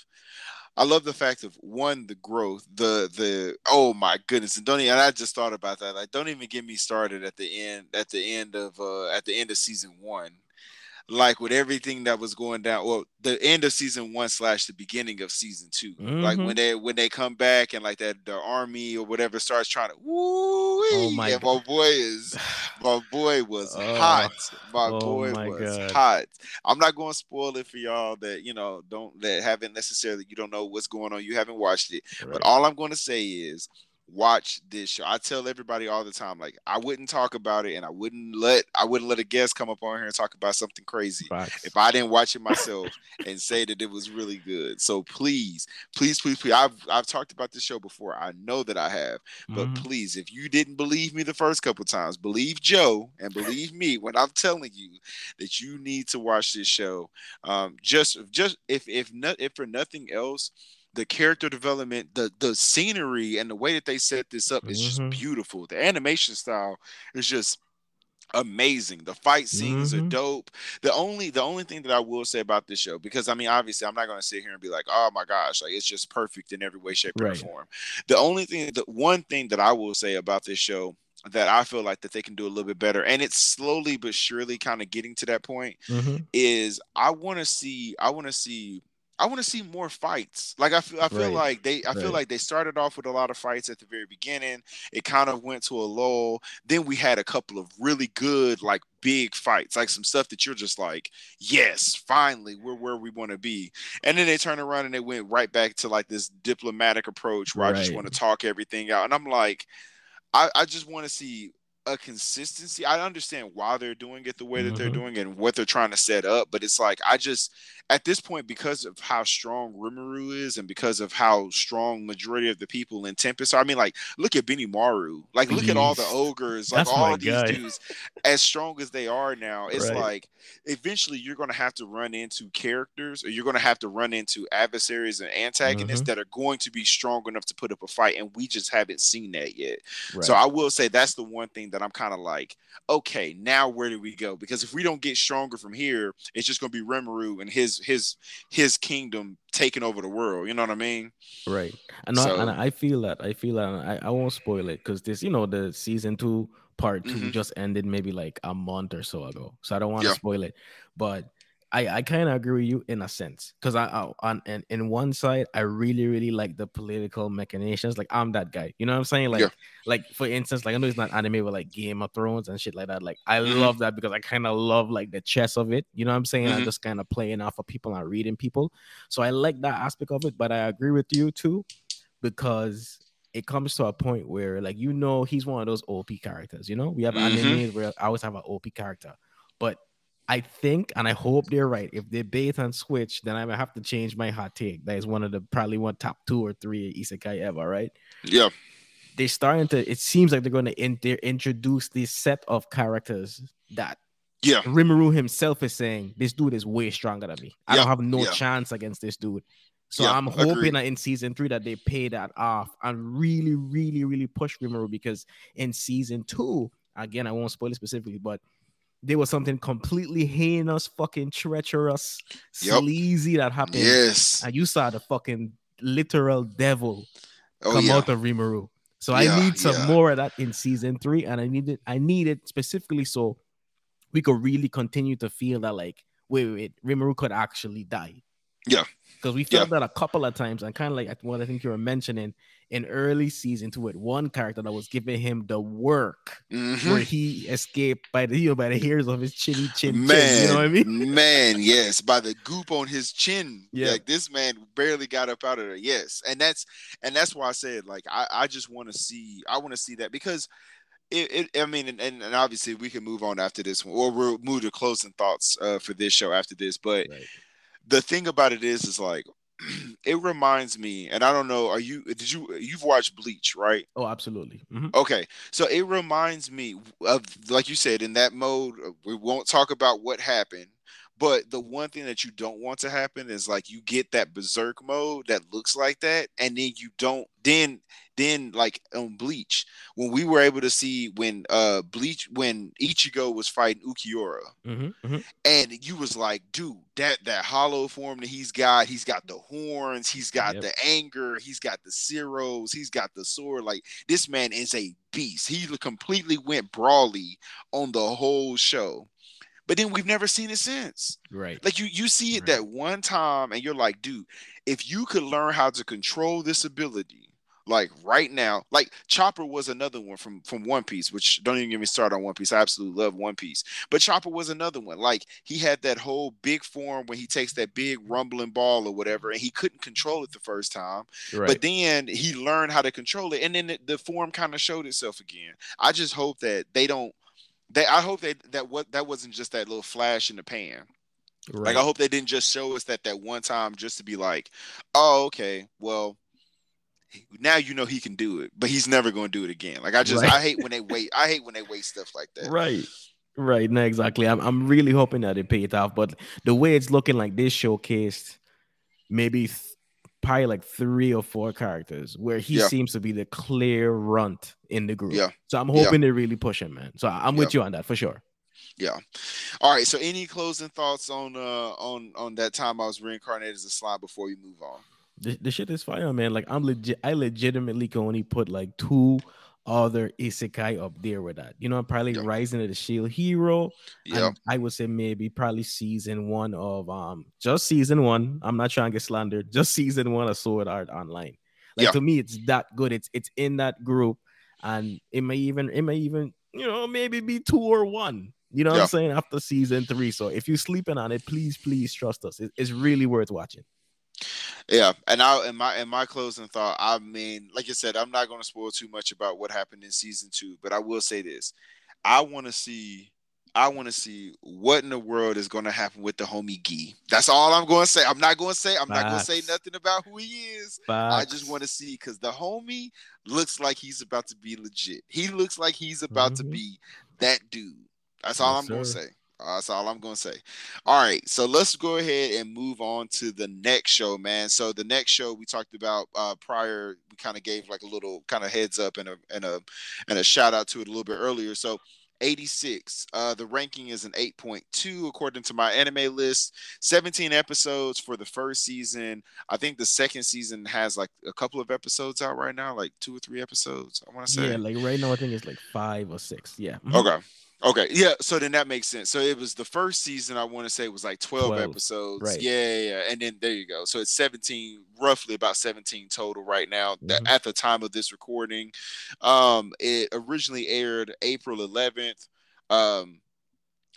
I love the fact of one, the growth, the the oh my goodness, and don't even, and I just thought about that. Like, don't even get me started at the end at the end of uh at the end of season one like with everything that was going down well the end of season one slash the beginning of season 2 mm-hmm. like when they when they come back and like that the army or whatever starts trying to woo oh my, yeah, my boy is my boy was oh, hot my oh boy my was God. hot i'm not going to spoil it for y'all that you know don't that haven't necessarily you don't know what's going on you haven't watched it right. but all i'm going to say is watch this show. I tell everybody all the time, like I wouldn't talk about it, and I wouldn't let I wouldn't let a guest come up on here and talk about something crazy Facts. if I didn't watch it myself and say that it was really good. So please, please, please, please. I've I've talked about this show before. I know that I have, but mm-hmm. please, if you didn't believe me the first couple times, believe Joe and believe me when I'm telling you that you need to watch this show. Um, just just if if not if for nothing else the character development, the the scenery, and the way that they set this up is mm-hmm. just beautiful. The animation style is just amazing. The fight scenes mm-hmm. are dope. The only the only thing that I will say about this show, because I mean, obviously, I'm not going to sit here and be like, oh my gosh, like it's just perfect in every way, shape, right. or form. The only thing, the one thing that I will say about this show that I feel like that they can do a little bit better, and it's slowly but surely kind of getting to that point, mm-hmm. is I want to see, I want to see I want to see more fights. Like I feel, I feel right. like they, I right. feel like they started off with a lot of fights at the very beginning. It kind of went to a lull. Then we had a couple of really good, like big fights, like some stuff that you're just like, yes, finally, we're where we want to be. And then they turn around and they went right back to like this diplomatic approach where right. I just want to talk everything out. And I'm like, I, I just want to see a consistency. I understand why they're doing it the way that mm-hmm. they're doing and what they're trying to set up, but it's like I just at this point because of how strong Rimuru is and because of how strong majority of the people in Tempest are. I mean, like look at Benimaru, like look at all the ogres, like That's all these guy. dudes, as strong as they are now. It's right. like eventually you're going to have to run into characters or you're going to have to run into adversaries and antagonists mm-hmm. that are going to be strong enough to put up a fight, and we just haven't seen that yet. Right. So I will say that's the one thing that I'm kind of like, okay, now where do we go? Because if we don't get stronger from here, it's just going to be Rimuru and his his his kingdom taking over the world. You know what I mean? Right. And, so, I, and I feel that. I feel that. I, I won't spoil it because this, you know, the season two part 2 mm-hmm. just ended maybe like a month or so ago. So I don't want to yeah. spoil it. But I, I kind of agree with you in a sense because I, I on and in one side I really really like the political machinations like I'm that guy you know what I'm saying like yeah. like for instance like I know it's not anime but like Game of Thrones and shit like that like I mm-hmm. love that because I kind of love like the chess of it you know what I'm saying mm-hmm. I'm just kind of playing off of people and reading people so I like that aspect of it but I agree with you too because it comes to a point where like you know he's one of those OP characters you know we have mm-hmm. animes where I always have an OP character but I think and I hope they're right. If they bait and switch, then I have to change my hot take. That is one of the probably one top two or three isekai ever, right? Yeah. They're starting to. It seems like they're going to in, introduce this set of characters that yeah Rimuru himself is saying this dude is way stronger than me. I yeah. don't have no yeah. chance against this dude. So yeah, I'm hoping agreed. that in season three that they pay that off and really, really, really push Rimuru because in season two, again, I won't spoil it specifically, but there was something completely heinous, fucking treacherous, yep. sleazy that happened. Yes. And you saw the fucking literal devil oh, come yeah. out of Rimuru. So yeah, I need some yeah. more of that in season three. And I need it, I need it specifically so we could really continue to feel that like, wait, wait, wait Rimuru could actually die. Yeah. because we felt that a couple of times, and kind of like what I think you were mentioning in early season to with one character that was giving him the work mm-hmm. where he escaped by the you know by the hairs of his chinny chin. Man, chin, you know what I mean? man, yes, by the goop on his chin. Yeah, like this man barely got up out of there. Yes, and that's and that's why I said like I I just want to see I want to see that because. It, it, I mean, and, and, obviously we can move on after this one, or we'll move to closing thoughts uh, for this show after this. But right. the thing about it is, is like it reminds me, and I don't know, are you did you you've watched Bleach, right? Oh, absolutely. Mm-hmm. Okay. So it reminds me of like you said, in that mode, we won't talk about what happened, but the one thing that you don't want to happen is like you get that berserk mode that looks like that, and then you don't then then like on Bleach, when we were able to see when uh Bleach when Ichigo was fighting Ulquiorra, mm-hmm, mm-hmm. and you was like, dude, that that hollow form that he's got, he's got the horns, he's got yep. the anger, he's got the zeros, he's got the sword. Like this man is a beast. He completely went brawly on the whole show but then we've never seen it since. Right. Like you you see it right. that one time and you're like, dude, if you could learn how to control this ability, like right now, like Chopper was another one from from One Piece, which don't even get me started on One Piece. I absolutely love One Piece, but Chopper was another one. Like he had that whole big form when he takes that big rumbling ball or whatever, and he couldn't control it the first time. Right. But then he learned how to control it, and then the, the form kind of showed itself again. I just hope that they don't. They, I hope that that what that wasn't just that little flash in the pan. Right. Like I hope they didn't just show us that that one time just to be like, oh okay, well now you know he can do it, but he's never going to do it again. Like I just right. I hate when they wait. I hate when they waste stuff like that. Right. Right. No, exactly. I'm I'm really hoping that it paid off, but the way it's looking like this showcased maybe th- probably like three or four characters where he yeah. seems to be the clear runt in the group. Yeah. So I'm hoping yeah. they really push him, man. So I'm with you on that for sure. Yeah. All right. So any closing thoughts on uh on on that time I was reincarnated as a slime before we move on? the, the shit is fire, man. Like I'm legit, I legitimately can only put like two other isekai up there with that. You know, probably yep. Rising of the Shield Hero. Yeah, I would say maybe probably season one of um just season one. I'm not trying to get slandered. Just season one of Sword Art Online. Like yep. to me, it's that good. It's it's in that group, and it may even it may even you know maybe be two or one. You know what I'm saying after season three. So if you're sleeping on it, please please trust us. It, it's really worth watching. Yeah, and I in my in my closing thought, I mean, like I said, I'm not going to spoil too much about what happened in season two, but I will say this: I want to see, I want to see what in the world is going to happen with the homie Gee. That's all I'm going to say. I'm not going to say. I'm not going to say nothing about who he is. I just want to see because the homie looks like he's about to be legit. He looks like he's about mm-hmm. to be that dude. That's all yes, I'm going to say. Uh, that's all I'm going to say. All right, so let's go ahead and move on to the next show, man. So the next show we talked about uh, prior, we kind of gave like a little kind of heads up and a and a and a shout out to it a little bit earlier. So 86. Uh, the ranking is an 8.2 according to MyAnimeList. 17 episodes for the first season. I think the second season has like a couple of episodes out right now, like two or three episodes. I want to say. Yeah, like right now I think it's like five or six. Yeah. Okay. Okay, yeah. So then that makes sense. So it was the first season. I want to say it was like twelve, 12 episodes. Right. Yeah, yeah, yeah, and then there you go. So it's seventeen, roughly about seventeen total right now. Mm-hmm. At the time of this recording, um, it originally aired April eleventh, um,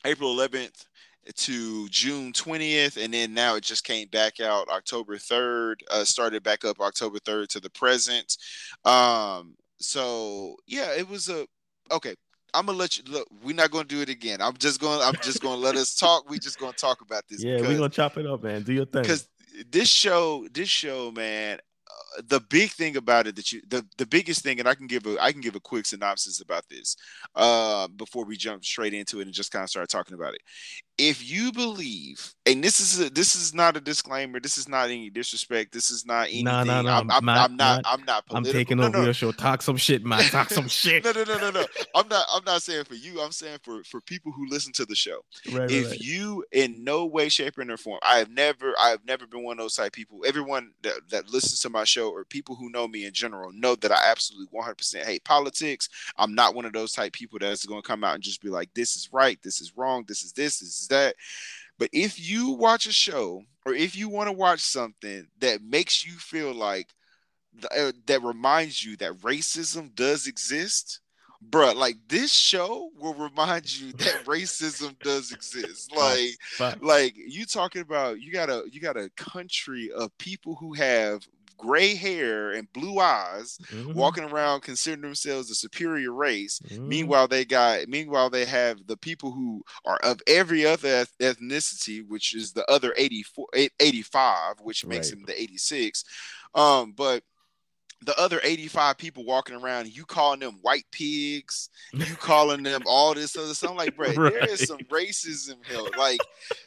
April eleventh to June 20th, and then now it just came back out October 3rd. Uh, started back up October 3rd to the present. Um, so yeah, it was a okay. I'm gonna let you look. We're not gonna do it again. I'm just gonna. I'm just gonna let us talk. We're just gonna talk about this. Yeah, we're gonna chop it up, man. Do your thing. Because this show, this show, man, the big thing about it that you the, the biggest thing and i can give a i can give a quick synopsis about this uh before we jump straight into it and just kind of start talking about it if you believe and this is a, this is not a disclaimer this is not any disrespect this is not anything no, no, no, I'm, I'm, I'm not i'm not political. i'm taking over no, your show. Talk some shit man talk some shit. No no no no no. I'm not i'm not saying for you. I'm saying for for people who listen to the show. Right, if right. you in no way shape or form i have never i have never been one of those type people. Everyone that, that listens to my show or people who know me in general know that I absolutely 100% hate politics. I'm not one of those type people that's going to come out and just be like, this is right, this is wrong, this is this, this is that. But if you watch a show or if you want to watch something that makes you feel like uh, that reminds you that racism does exist, bruh, like this show will remind you that racism does exist. Like, like you talking about you got a you got a country of people who have gray hair and blue eyes mm-hmm. walking around considering themselves a superior race mm-hmm. meanwhile they got meanwhile they have the people who are of every other ethnicity which is the other 84 85 which makes right. them the 86 um but the other 85 people walking around, you calling them white pigs, you calling them all this other stuff. I'm like, bro, right. there is some racism here. Like,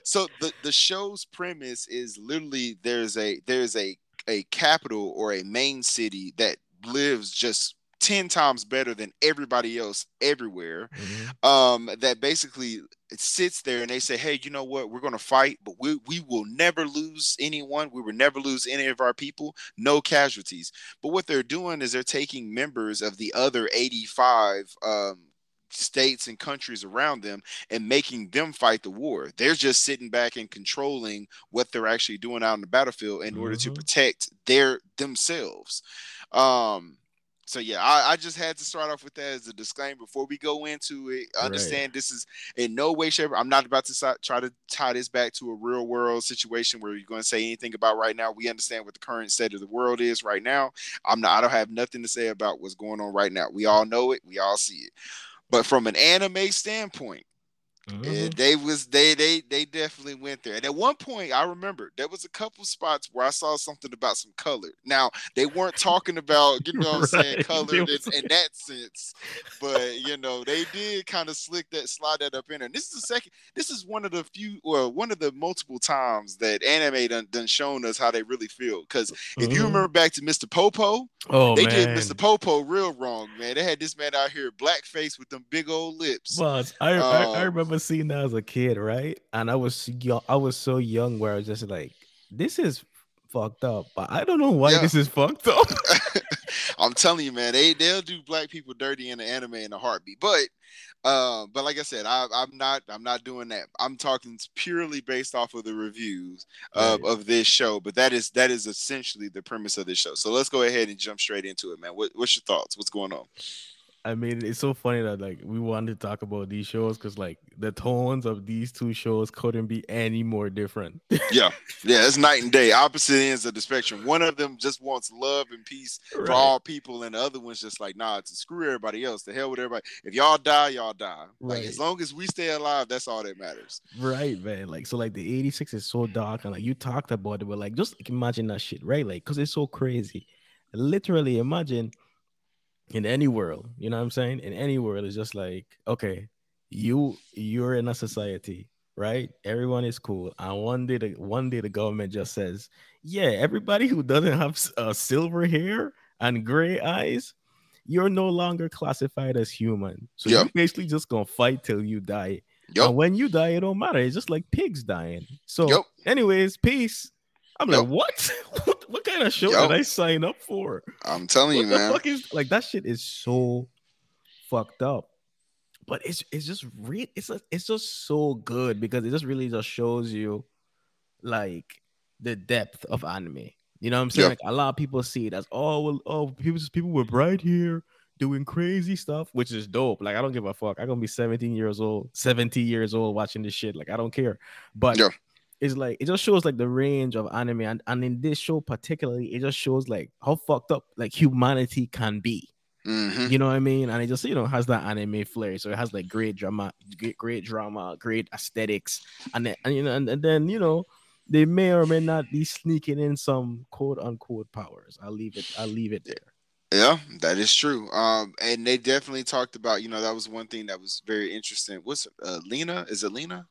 so the, the show's premise is literally there's a there's a a capital or a main city that lives just 10 times better than everybody else everywhere mm-hmm. um that basically it sits there and they say hey you know what? We're going to fight but we, we will never lose anyone. We will never lose any of our people. No casualties. But what they're doing is they're taking members of the other 85 um states and countries around them and making them fight the war. They're just sitting back and controlling what they're actually doing out in the battlefield in mm-hmm. order to mm-hmm. protect their themselves. Um, so yeah, I, I, just had to start off with that as a disclaimer before we go into it. Understand right. this is in no way, shape. I'm not about to try to tie this back to a real world situation where you're going to say anything about right now. We understand what the current state of the world is right now. I'm not. I don't have nothing to say about what's going on right now. We all know it. We all see it. But from an anime standpoint, Mm-hmm. they was they they they definitely went there. And at one point, I remember there was a couple spots where I saw something about some color. Now they weren't talking about you know what I'm saying color in, in, that sense, but you know they did kind of slick that slide that up in there. And this is the second. This is one of the few or one of the multiple times that anime done, done shown us how they really feel. Because if mm-hmm. you remember back to Mr. Popo, oh they man. did Mr. Popo real wrong, man. They had this man out here blackface with them big old lips. Well, I, um, I, I remember seeing that as a kid, right? And I was young, I was so young where I was just like, this is fucked up. But I don't know why yeah. this is fucked up. I'm telling you, man, they they'll do black people dirty in the anime in a heartbeat. But uh, but like I said, I, am not I'm not doing that. I'm talking purely based off of the reviews of, right. of this show. But that is that is essentially the premise of this show. So let's go ahead and jump straight into it, man. What, what's your thoughts? What's going on? I mean, it's so funny that like we wanted to talk about these shows because like the tones of these two shows couldn't be any more different. yeah, yeah, it's night and day, opposite ends of the spectrum. One of them just wants love and peace right. for all people, and the other one's just like, nah, to screw everybody else. The hell with everybody. If y'all die, y'all die. Right. Like as long as we stay alive, that's all that matters. Right, man. Like so, like the '86 is so dark, and like you talked about it, but like just like, imagine that shit, right? Like, cause it's so crazy. Literally, imagine in any world, you know what I'm saying? In any world, it's just like, okay, you you're in a society, right? Everyone is cool, and one day the one day the government just says, yeah, everybody who doesn't have uh, silver hair and gray eyes, you're no longer classified as human. So yep. you're basically just gonna fight till you die. Yep. And when you die, it don't matter. It's just like pigs dying. So, yep. anyways, peace. I'm like, what? what? what? kind of show Yo, did I sign up for? I'm telling what you, man. Fuck is, like that shit is so fucked up. But it's it's just re- it's a, it's just so good because it just really just shows you like the depth of anime. You know what I'm saying? Like a lot of people see it as oh well oh people people were bright here doing crazy stuff, which is dope. Like I don't give a fuck. I'm gonna be 17 years old, 70 years old watching this shit. Like I don't care. But yeah is like it just shows like the range of anime and, and in this show particularly it just shows like how fucked up like humanity can be mm-hmm. you know what i mean and it just you know has that anime flair so it has like great drama great, great drama great aesthetics and then and, you know and, and then you know they may or may not be sneaking in some quote unquote powers i'll leave it i'll leave it there yeah, that is true. Um, and they definitely talked about, you know, that was one thing that was very interesting. What's uh, Lena? Is it Lena?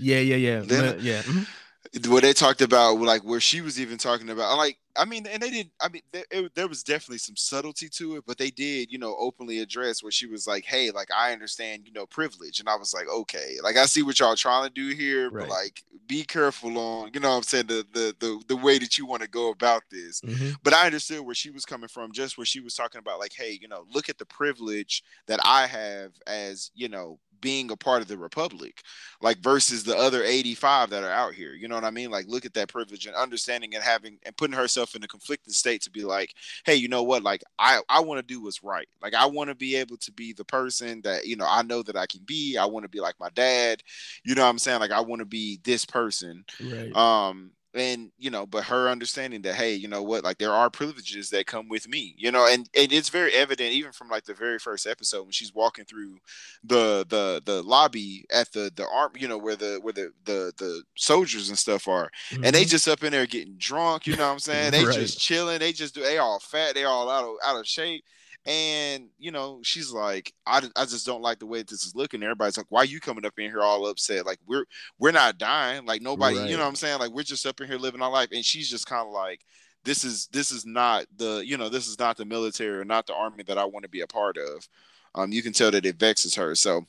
Yeah, yeah, yeah, then, yeah. Mm-hmm. What they talked about, like where she was even talking about, like I mean, and they did. I mean, there, it, there was definitely some subtlety to it, but they did, you know, openly address where she was like, "Hey, like I understand, you know, privilege," and I was like, "Okay, like I see what y'all trying to do here, right. but like be careful on, you know, I'm saying the the the, the way that you want to go about this." Mm-hmm. But I understood where she was coming from, just where she was talking about, like, "Hey, you know, look at the privilege that I have as, you know, being a part of the republic like versus the other 85 that are out here you know what i mean? Like look at that privilege and understanding and having and putting herself in a conflicting state to be like hey you know what? Like i i want to do what's right. Like i want to be able to be the person that you know i know that i can be. I want to be like my dad. You know what i'm saying? Like i want to be this person. Right. um and you know but her understanding that hey you know what like there are privileges that come with me you know and, and it's very evident even from like the very first episode when she's walking through the the the lobby at the the arm you know where the where the the the soldiers and stuff are and they Mhm. just up in there getting drunk you know what i'm saying they Right. just chilling they just do they all fat they all out of out of shape and you know she's like I, I just don't like the way this is looking. Everybody's like why you coming up in here all upset? Like we're we're not dying. Like nobody Right. you know what i'm saying? Like we're just up in here living our life. And she's just kind of like this is this is not the you know this is not the military or not the army that i want to be a part of. Um you can tell that it vexes her. So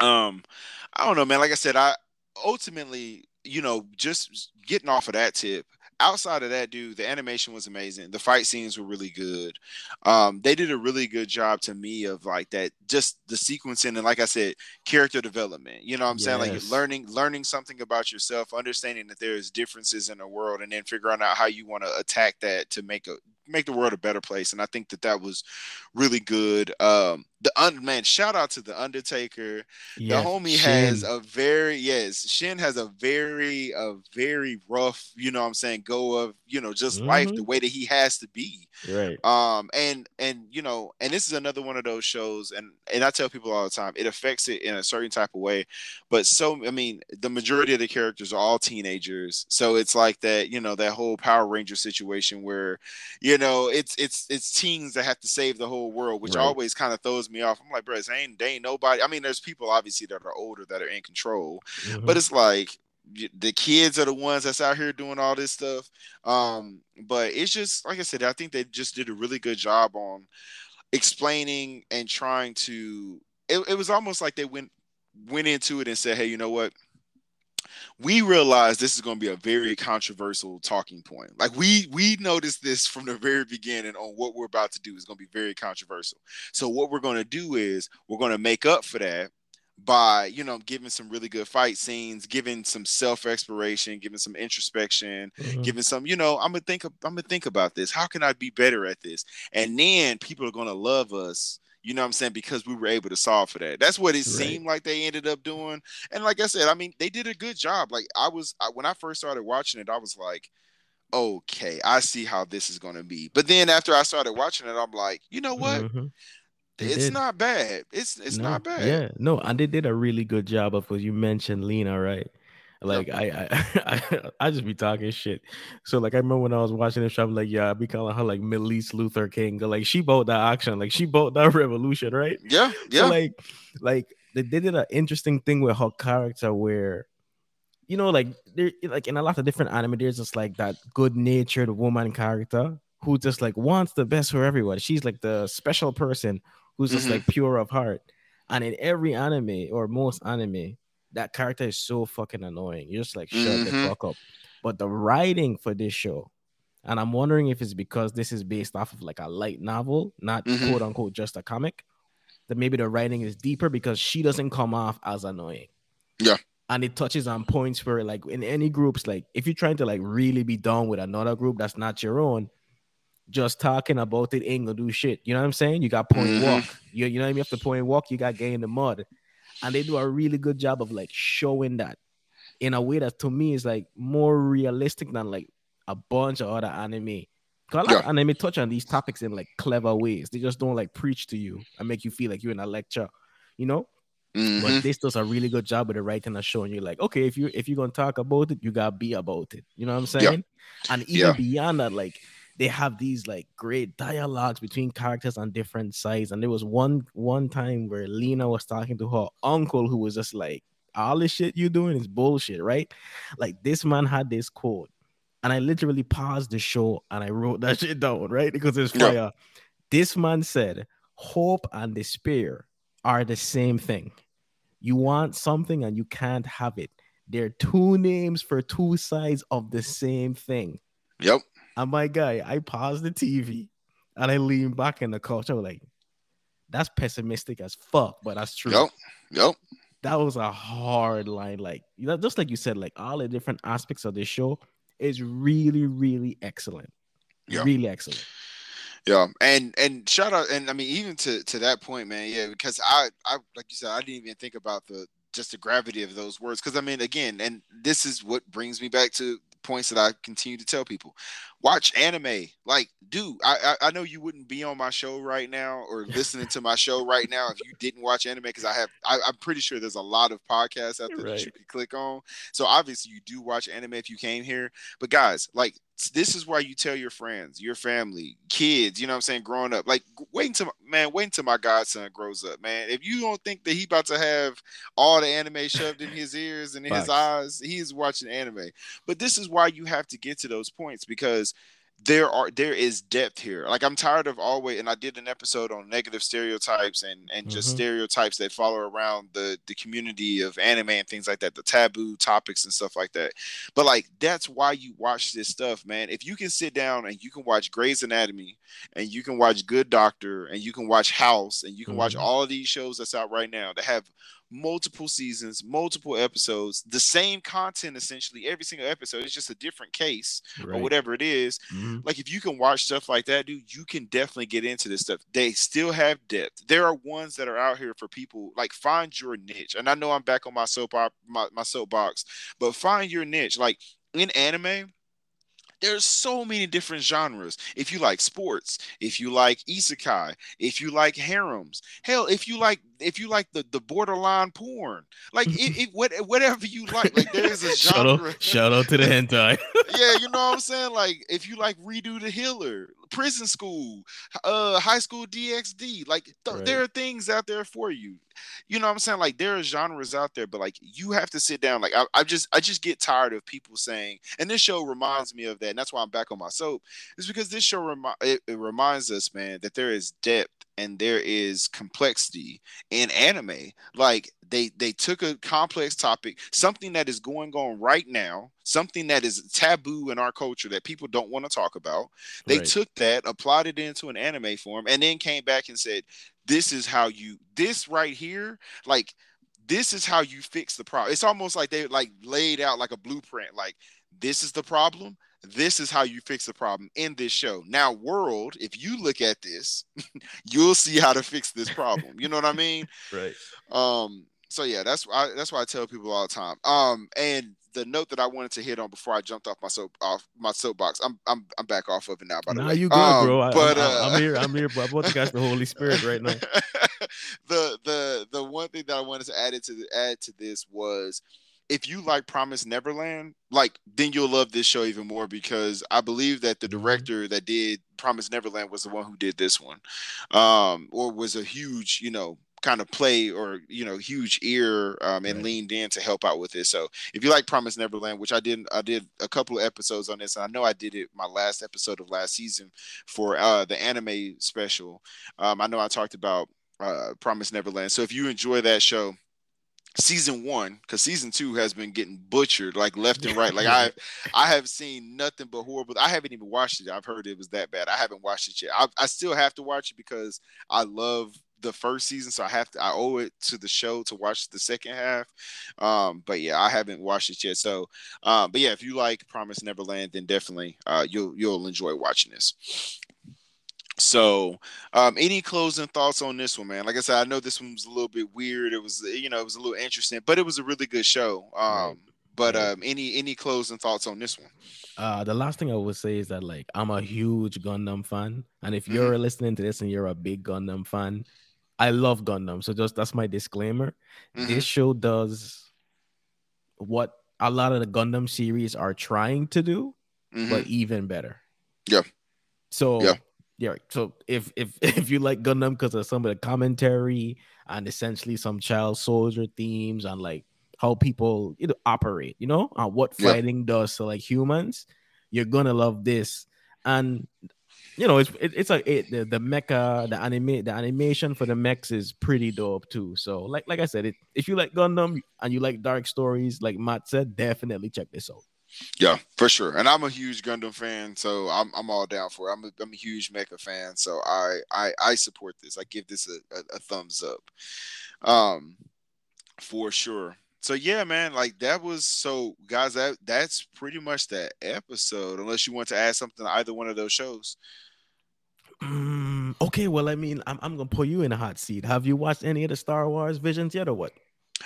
um i don't know man. Like i said i ultimately you know just getting off of that tip outside of that dude the animation was amazing. The fight scenes were really good. Um they did a really good job to me of like that just the sequencing and like i said character development. You know what i'm saying? Like learning learning something about yourself understanding that there's differences in the world and then figuring out how you want to attack that to make a make the world a better place and i think that that was really good um the un- man shout out to the undertaker Yes, the homie has a very yes shin has a very a very rough you know what i'm saying go of you know just life Mhm. the way that he has to be right. um and and you know and this is another one of those shows and and i tell people all the time it affects it in a certain type of way but so i mean the majority of the characters are all teenagers so it's like that you know that whole power ranger situation where you know it's it's it's teens that have to save the whole world which Right. always kind of throws me off i'm like bro they ain't, they ain't nobody i mean there's people obviously that are older that are in control Mhm. but it's like the kids are the ones that's out here doing all this stuff um but it's just like i said i think they just did a really good job on explaining and trying to it, it was almost like they went went into it and said hey you know what we realize this is going to be a very controversial talking point. Like we we noticed this from the very beginning on what we're about to do. Is going to be very controversial. So what we're going to do is we're going to make up for that by you know giving some really good fight scenes giving some self-exploration giving some introspection Mhm. giving some you know i'm gonna think i'm gonna think about this. How can i be better at this? And then people are gonna love us you know what i'm saying? Because we were able to solve for that. That's what it Right. seemed like they ended up doing. And like i said i mean they did a good job. Like i was I, when i first started watching it i was like okay i see how this is gonna be. But then after i started watching it i'm like you know what? Mhm. It's did. not bad. It's it's No, not bad. Yeah, no, and they did a really good job of what you mentioned, Lena, right? Like I, I, I, I just be talking shit. So like I remember when I was watching this show, I'm like, yeah, I be calling her like Middle East Luther King. Like she bought that auction, like she bought that revolution, right? yeah yeah So like, like they, they did an interesting thing with her character where, you know, like there, like in a lot of different anime, there's just like that good-natured woman character who just like wants the best for everyone. She's like the special person who's just Mhm. like pure of heart. And in every anime or most anime, that character is so fucking annoying. You're just like shut the Mhm. fuck up. But the writing for this show, and I'm wondering if it's because this is based off of like a light novel, not Mhm. quote unquote just a comic, that maybe the writing is deeper because she doesn't come off as annoying. Yeah. And it touches on points where, like, in any groups, like, if you're trying to like really be done with another group that's not your own, just talking about it ain't gonna do shit. You know what I'm saying? You got point Mhm. walk. You, you know what I mean? After point walk, you got get in the mud. And they do a really good job of like showing that in a way that to me is like more realistic than like a bunch of other anime. Cause a lot of anime touch on these topics in like clever ways. They just don't like preach to you and make you feel like you're in a lecture, you know. Mhm. But this does a really good job with the writing and showing you like, okay, if you if you're gonna talk about it, you gotta be about it. You know what I'm saying? And even Yeah. beyond that, like they have these like great dialogues between characters on different sides. And there was one one time where Lena was talking to her uncle who was just like, all this shit you doing is bullshit, right? Like this man had this quote. And I literally paused the show and I wrote that shit down, right? Because it's Yeah. This man said, hope and despair are the same thing. You want something and you can't have it. They're two names for two sides of the same thing. Yep. And my guy, I paused the TV and I leaned back in the couch. I was like, that's pessimistic as fuck, but that's true. Yep. Yep. That was a hard line. Like, you know, just like you said, like all the different aspects of this show is really, really excellent. Yeah. Really excellent. Yeah, and and shout out, and I mean even to to that point, man. Yeah, because I I like you said, I didn't even think about the just the gravity of those words. Because I mean, again, and this is what brings me back to points that I continue to tell people. Watch anime. Like, dude, I, I, I know you wouldn't be on my show right now or listening to my show right now if you didn't watch anime because I have I, am pretty sure there's a lot of podcasts out there right. that you could click on. So obviously you do watch anime if you came here. But guys, like this is why you tell your friends, your family, kids, you know what I'm saying, growing up. Like wait until man, wait until my godson grows up, man. If you don't think that he about to have all the anime shoved in his ears and in his eyes, he is watching anime. But this is why you have to get to those points because there are there is depth here. Like I'm tired of always, and I did an episode on negative stereotypes and and just mm-hmm. stereotypes that follow around the the community of anime and things like that, the taboo topics and stuff like that. But like that's why you watch this stuff, man. If you can sit down and you can watch Grey's Anatomy and you can watch Good Doctor and you can watch House and you can mm-hmm. watch all of these shows that's out right now that have multiple seasons, multiple episodes, the same content essentially every single episode. It's just a different case right. or whatever it is. Mm-hmm. Like if you can watch stuff like that, dude, you can definitely get into this stuff. They still have depth. There are ones that are out here for people like find your niche. And I know I'm back on my soap op- my, my soapbox, but find your niche. Like in anime, there's so many different genres. If you like sports, if you like isekai, if you like harems, hell, if you like if you like the the borderline porn, like it, it what, whatever you like, like there is a genre. Shout out, shout out to the hentai. yeah, you know what I'm saying. Like if you like redo the healer, prison school, uh, high school DxD, like th- right. there are things out there for you. You know what I'm saying? Like there are genres out there, but like you have to sit down. Like I, I just I just get tired of people saying, and this show reminds me of that, and that's why I'm back on my soap. Is because this show remi- it, it reminds us, man, that there is depth and there is complexity in anime like they they took a complex topic something that is going on right now something that is taboo in our culture that people don't want to talk about they right. took that applied it into an anime form and then came back and said this is how you this right here like this is how you fix the problem it's almost like they like laid out like a blueprint like this is the problem this is how you fix the problem in this show. Now, world, if you look at this, you'll see how to fix this problem. You know what I mean? right. Um. So yeah, that's why that's why I tell people all the time. Um. And the note that I wanted to hit on before I jumped off my soap off my soapbox. I'm I'm I'm back off of it now. By the nah, way, you good, um, bro. I, but uh, I'm here. I'm here. But I want to catch the Holy Spirit right now. the the the one thing that I wanted to add to the, add to this was if you like Promise Neverland, like then you'll love this show even more because I believe that the mm-hmm. director that did Promise Neverland was the one who did this one, um, or was a huge, you know, kind of play or you know huge ear um, and right. leaned in to help out with this. So if you like Promise Neverland, which I did, I did a couple of episodes on this, and I know I did it my last episode of last season for uh, the anime special. Um, I know I talked about uh, Promise Neverland. So if you enjoy that show season one because season two has been getting butchered like left and right. Like i i have seen nothing but horrible i haven't even watched it i've heard it was that bad i haven't watched it yet i, I still have to watch it because i love the first season so i have to i owe it to the show to watch the second half um but yeah i haven't watched it yet so um but yeah if you like promise neverland then definitely uh you'll you'll enjoy watching this so, um, any closing thoughts on this one, man? Like I said, I know this one was a little bit weird. It was, you know, it was a little interesting, but it was a really good show. Um, but um, any any closing thoughts on this one? Uh, the last thing I would say is that like I'm a huge Gundam fan, and if you're mm-hmm. listening to this and you're a big Gundam fan, I love Gundam. So just that's my disclaimer. Mm-hmm. This show does what a lot of the Gundam series are trying to do, mm-hmm. but even better. Yeah. So yeah yeah. So if if if you like Gundam because of some of the commentary and essentially some child soldier themes and like how people you know operate, you know, and what fighting does to like humans, you're gonna love this. And you know, it's it, it's like it, the the mecha, the anime, the animation for the mechs is pretty dope too. So like like I said, it, if you like Gundam and you like dark stories, like Matt said, definitely check this out. Yeah, for sure. And I'm a huge Gundam fan, so I'm I'm all down for it. I'm a, I'm a huge Mecha fan, so I I I support this. I give this a, a, a thumbs up. Um, for sure. So yeah, man, like that was so guys. That that's pretty much that episode. Unless you want to add something to either one of those shows. Mm, okay, well, I mean, I'm I'm gonna put you in a hot seat. Have you watched any of the Star Wars Visions yet, or what?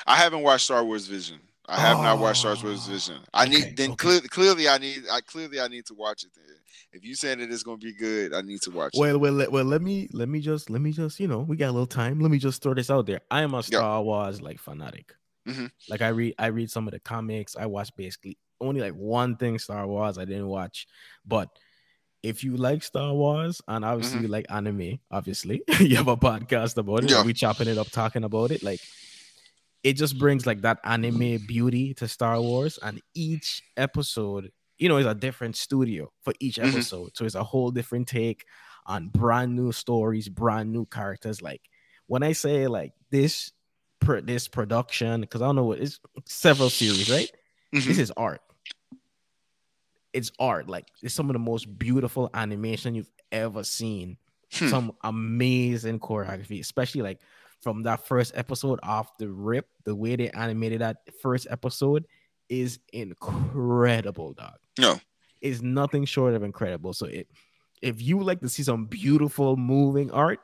I haven't watched Star Wars Vision. I have oh, not watched Star Wars oh, Vision. I okay, need then okay. clearly, clearly I need I clearly I need to watch it. Then. If you saying that it's gonna be good, I need to watch well, it. Well, well, well, let me let me just let me just you know we got a little time. Let me just throw this out there. I am a Star. Wars like fanatic. Mm-hmm. Like I read I read some of the comics. I watch basically only like one thing Star Wars I didn't watch, but if you like Star Wars and obviously mm-hmm. you like anime, obviously you have a podcast about it. Yeah. We chopping it up, talking about it. Like it just brings like that anime beauty to Star Wars, and each episode, you know, is a different studio for each mm-hmm. episode. Mm-hmm. So it's a whole different take on brand new stories, brand new characters. Like when I say like this, per, this production, because I don't know what it's several series, right? Mm-hmm. This is art. It's art. Like it's some of the most beautiful animation you've ever seen. Hmm. Some amazing choreography, especially like from that first episode off the rip, the way they animated that first episode is incredible, dog. No, it's nothing short of incredible. So it, if you like to see some beautiful moving art,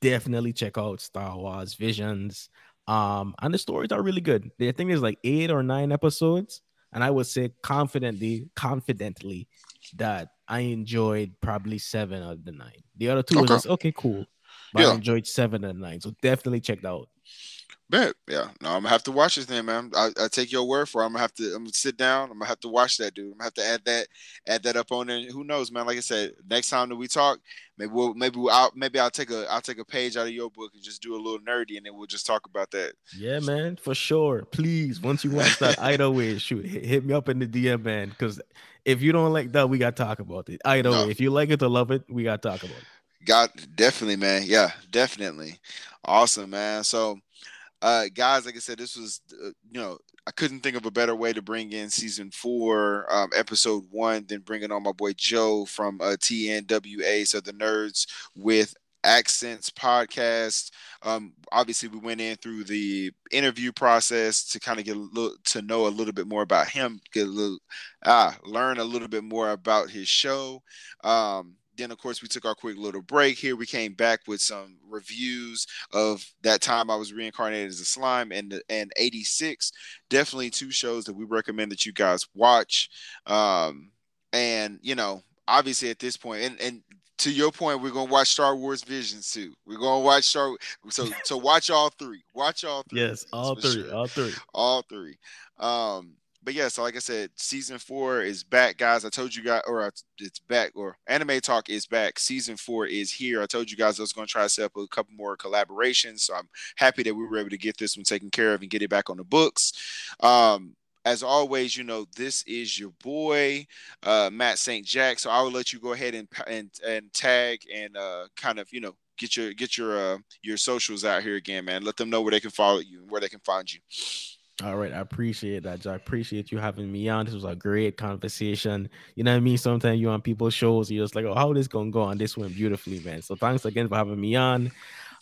definitely check out Star Wars Visions. Um, and the stories are really good. I think there's like eight or nine episodes, and I would say confidently, confidently, that I enjoyed probably seven out of the nine. The other two okay. was just okay, cool. But yeah. I enjoyed seven and nine, so definitely check that out. Bet, yeah. No, I'm gonna have to watch this thing, man. I, I, take your word for it. I'm gonna have to. I'm gonna sit down. I'm gonna have to watch that, dude. I'm gonna have to add that, add that up on there. Who knows, man? Like I said, next time that we talk, maybe we'll, maybe we'll, I'll, maybe I'll take a, I'll take a page out of your book and just do a little nerdy, and then we'll just talk about that. Yeah, man, for sure. Please, once you watch that, either way, shoot, hit, me up in the DM, man. Because if you don't like that, we gotta talk about it. Either no. way, if you like it to love it, we gotta talk about it. Got definitely, man. Yeah, definitely. Awesome, man. So, uh, guys, like I said, this was, uh, you know, I couldn't think of a better way to bring in season four, um, episode one, than bringing on my boy Joe from uh, TNWA. So the nerds with accents podcast um obviously we went in through the interview process to kind of get a little to know a little bit more about him get a little ah learn a little bit more about his show um then of course we took our quick little break here we came back with some reviews of that time i was reincarnated as a slime and and 86 definitely two shows that we recommend that you guys watch um and you know obviously at this point and and to your point, we're gonna watch Star Wars Visions too. We're gonna watch Star. So so watch all three. Watch all three. Yes, all three. Sure. All three. All three. Um, but yeah, so like I said, season four is back, guys. I told you guys, or it's back, or Anime Talk is back. Season four is here. I told you guys I was going to try to set up a couple more collaborations. So I'm happy that we were able to get this one taken care of and get it back on the books. Um, as always, you know, this is your boy, uh, Matt St. Jack. So I will let you go ahead and and, and tag and uh, kind of, you know, get your get your uh, your socials out here again, man. Let them know where they can follow you and where they can find you. All right, I appreciate that. I appreciate you having me on. This was a great conversation. You know what I mean? Sometimes you on people's shows, you're just like, oh, how this gonna go? And this went beautifully, man. So thanks again for having me on.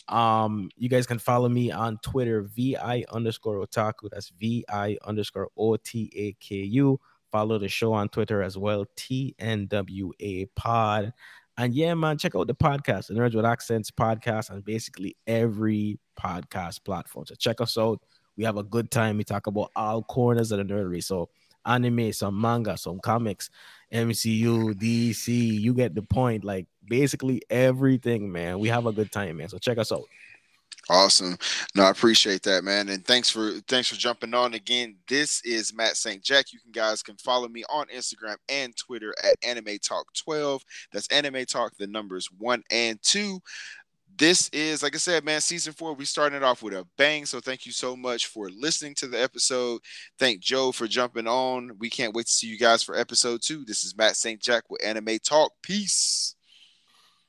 Um, you guys can follow me on Twitter, VI underscore otaku. That's VI underscore O T A K U. Follow the show on Twitter as well, TNWA Pod. And yeah, man, check out the podcast, the Nerds with Accents podcast, on basically every podcast platform. So check us out we have a good time. We talk about all corners of the nerdery. So anime, some manga, some comics, MCU, DC. You get the point. Like basically everything, man. We have a good time, man. So check us out. Awesome. No, I appreciate that, man. And thanks for thanks for jumping on again. This is Matt St. Jack. You can guys can follow me on Instagram and Twitter at Anime Talk 12. That's Anime Talk, the numbers one and two this is like I said, man, season four. We started off with a bang. So thank you so much for listening to the episode. Thank Joe for jumping on. We can't wait to see you guys for episode two. This is Matt St. Jack with Anime Talk. Peace.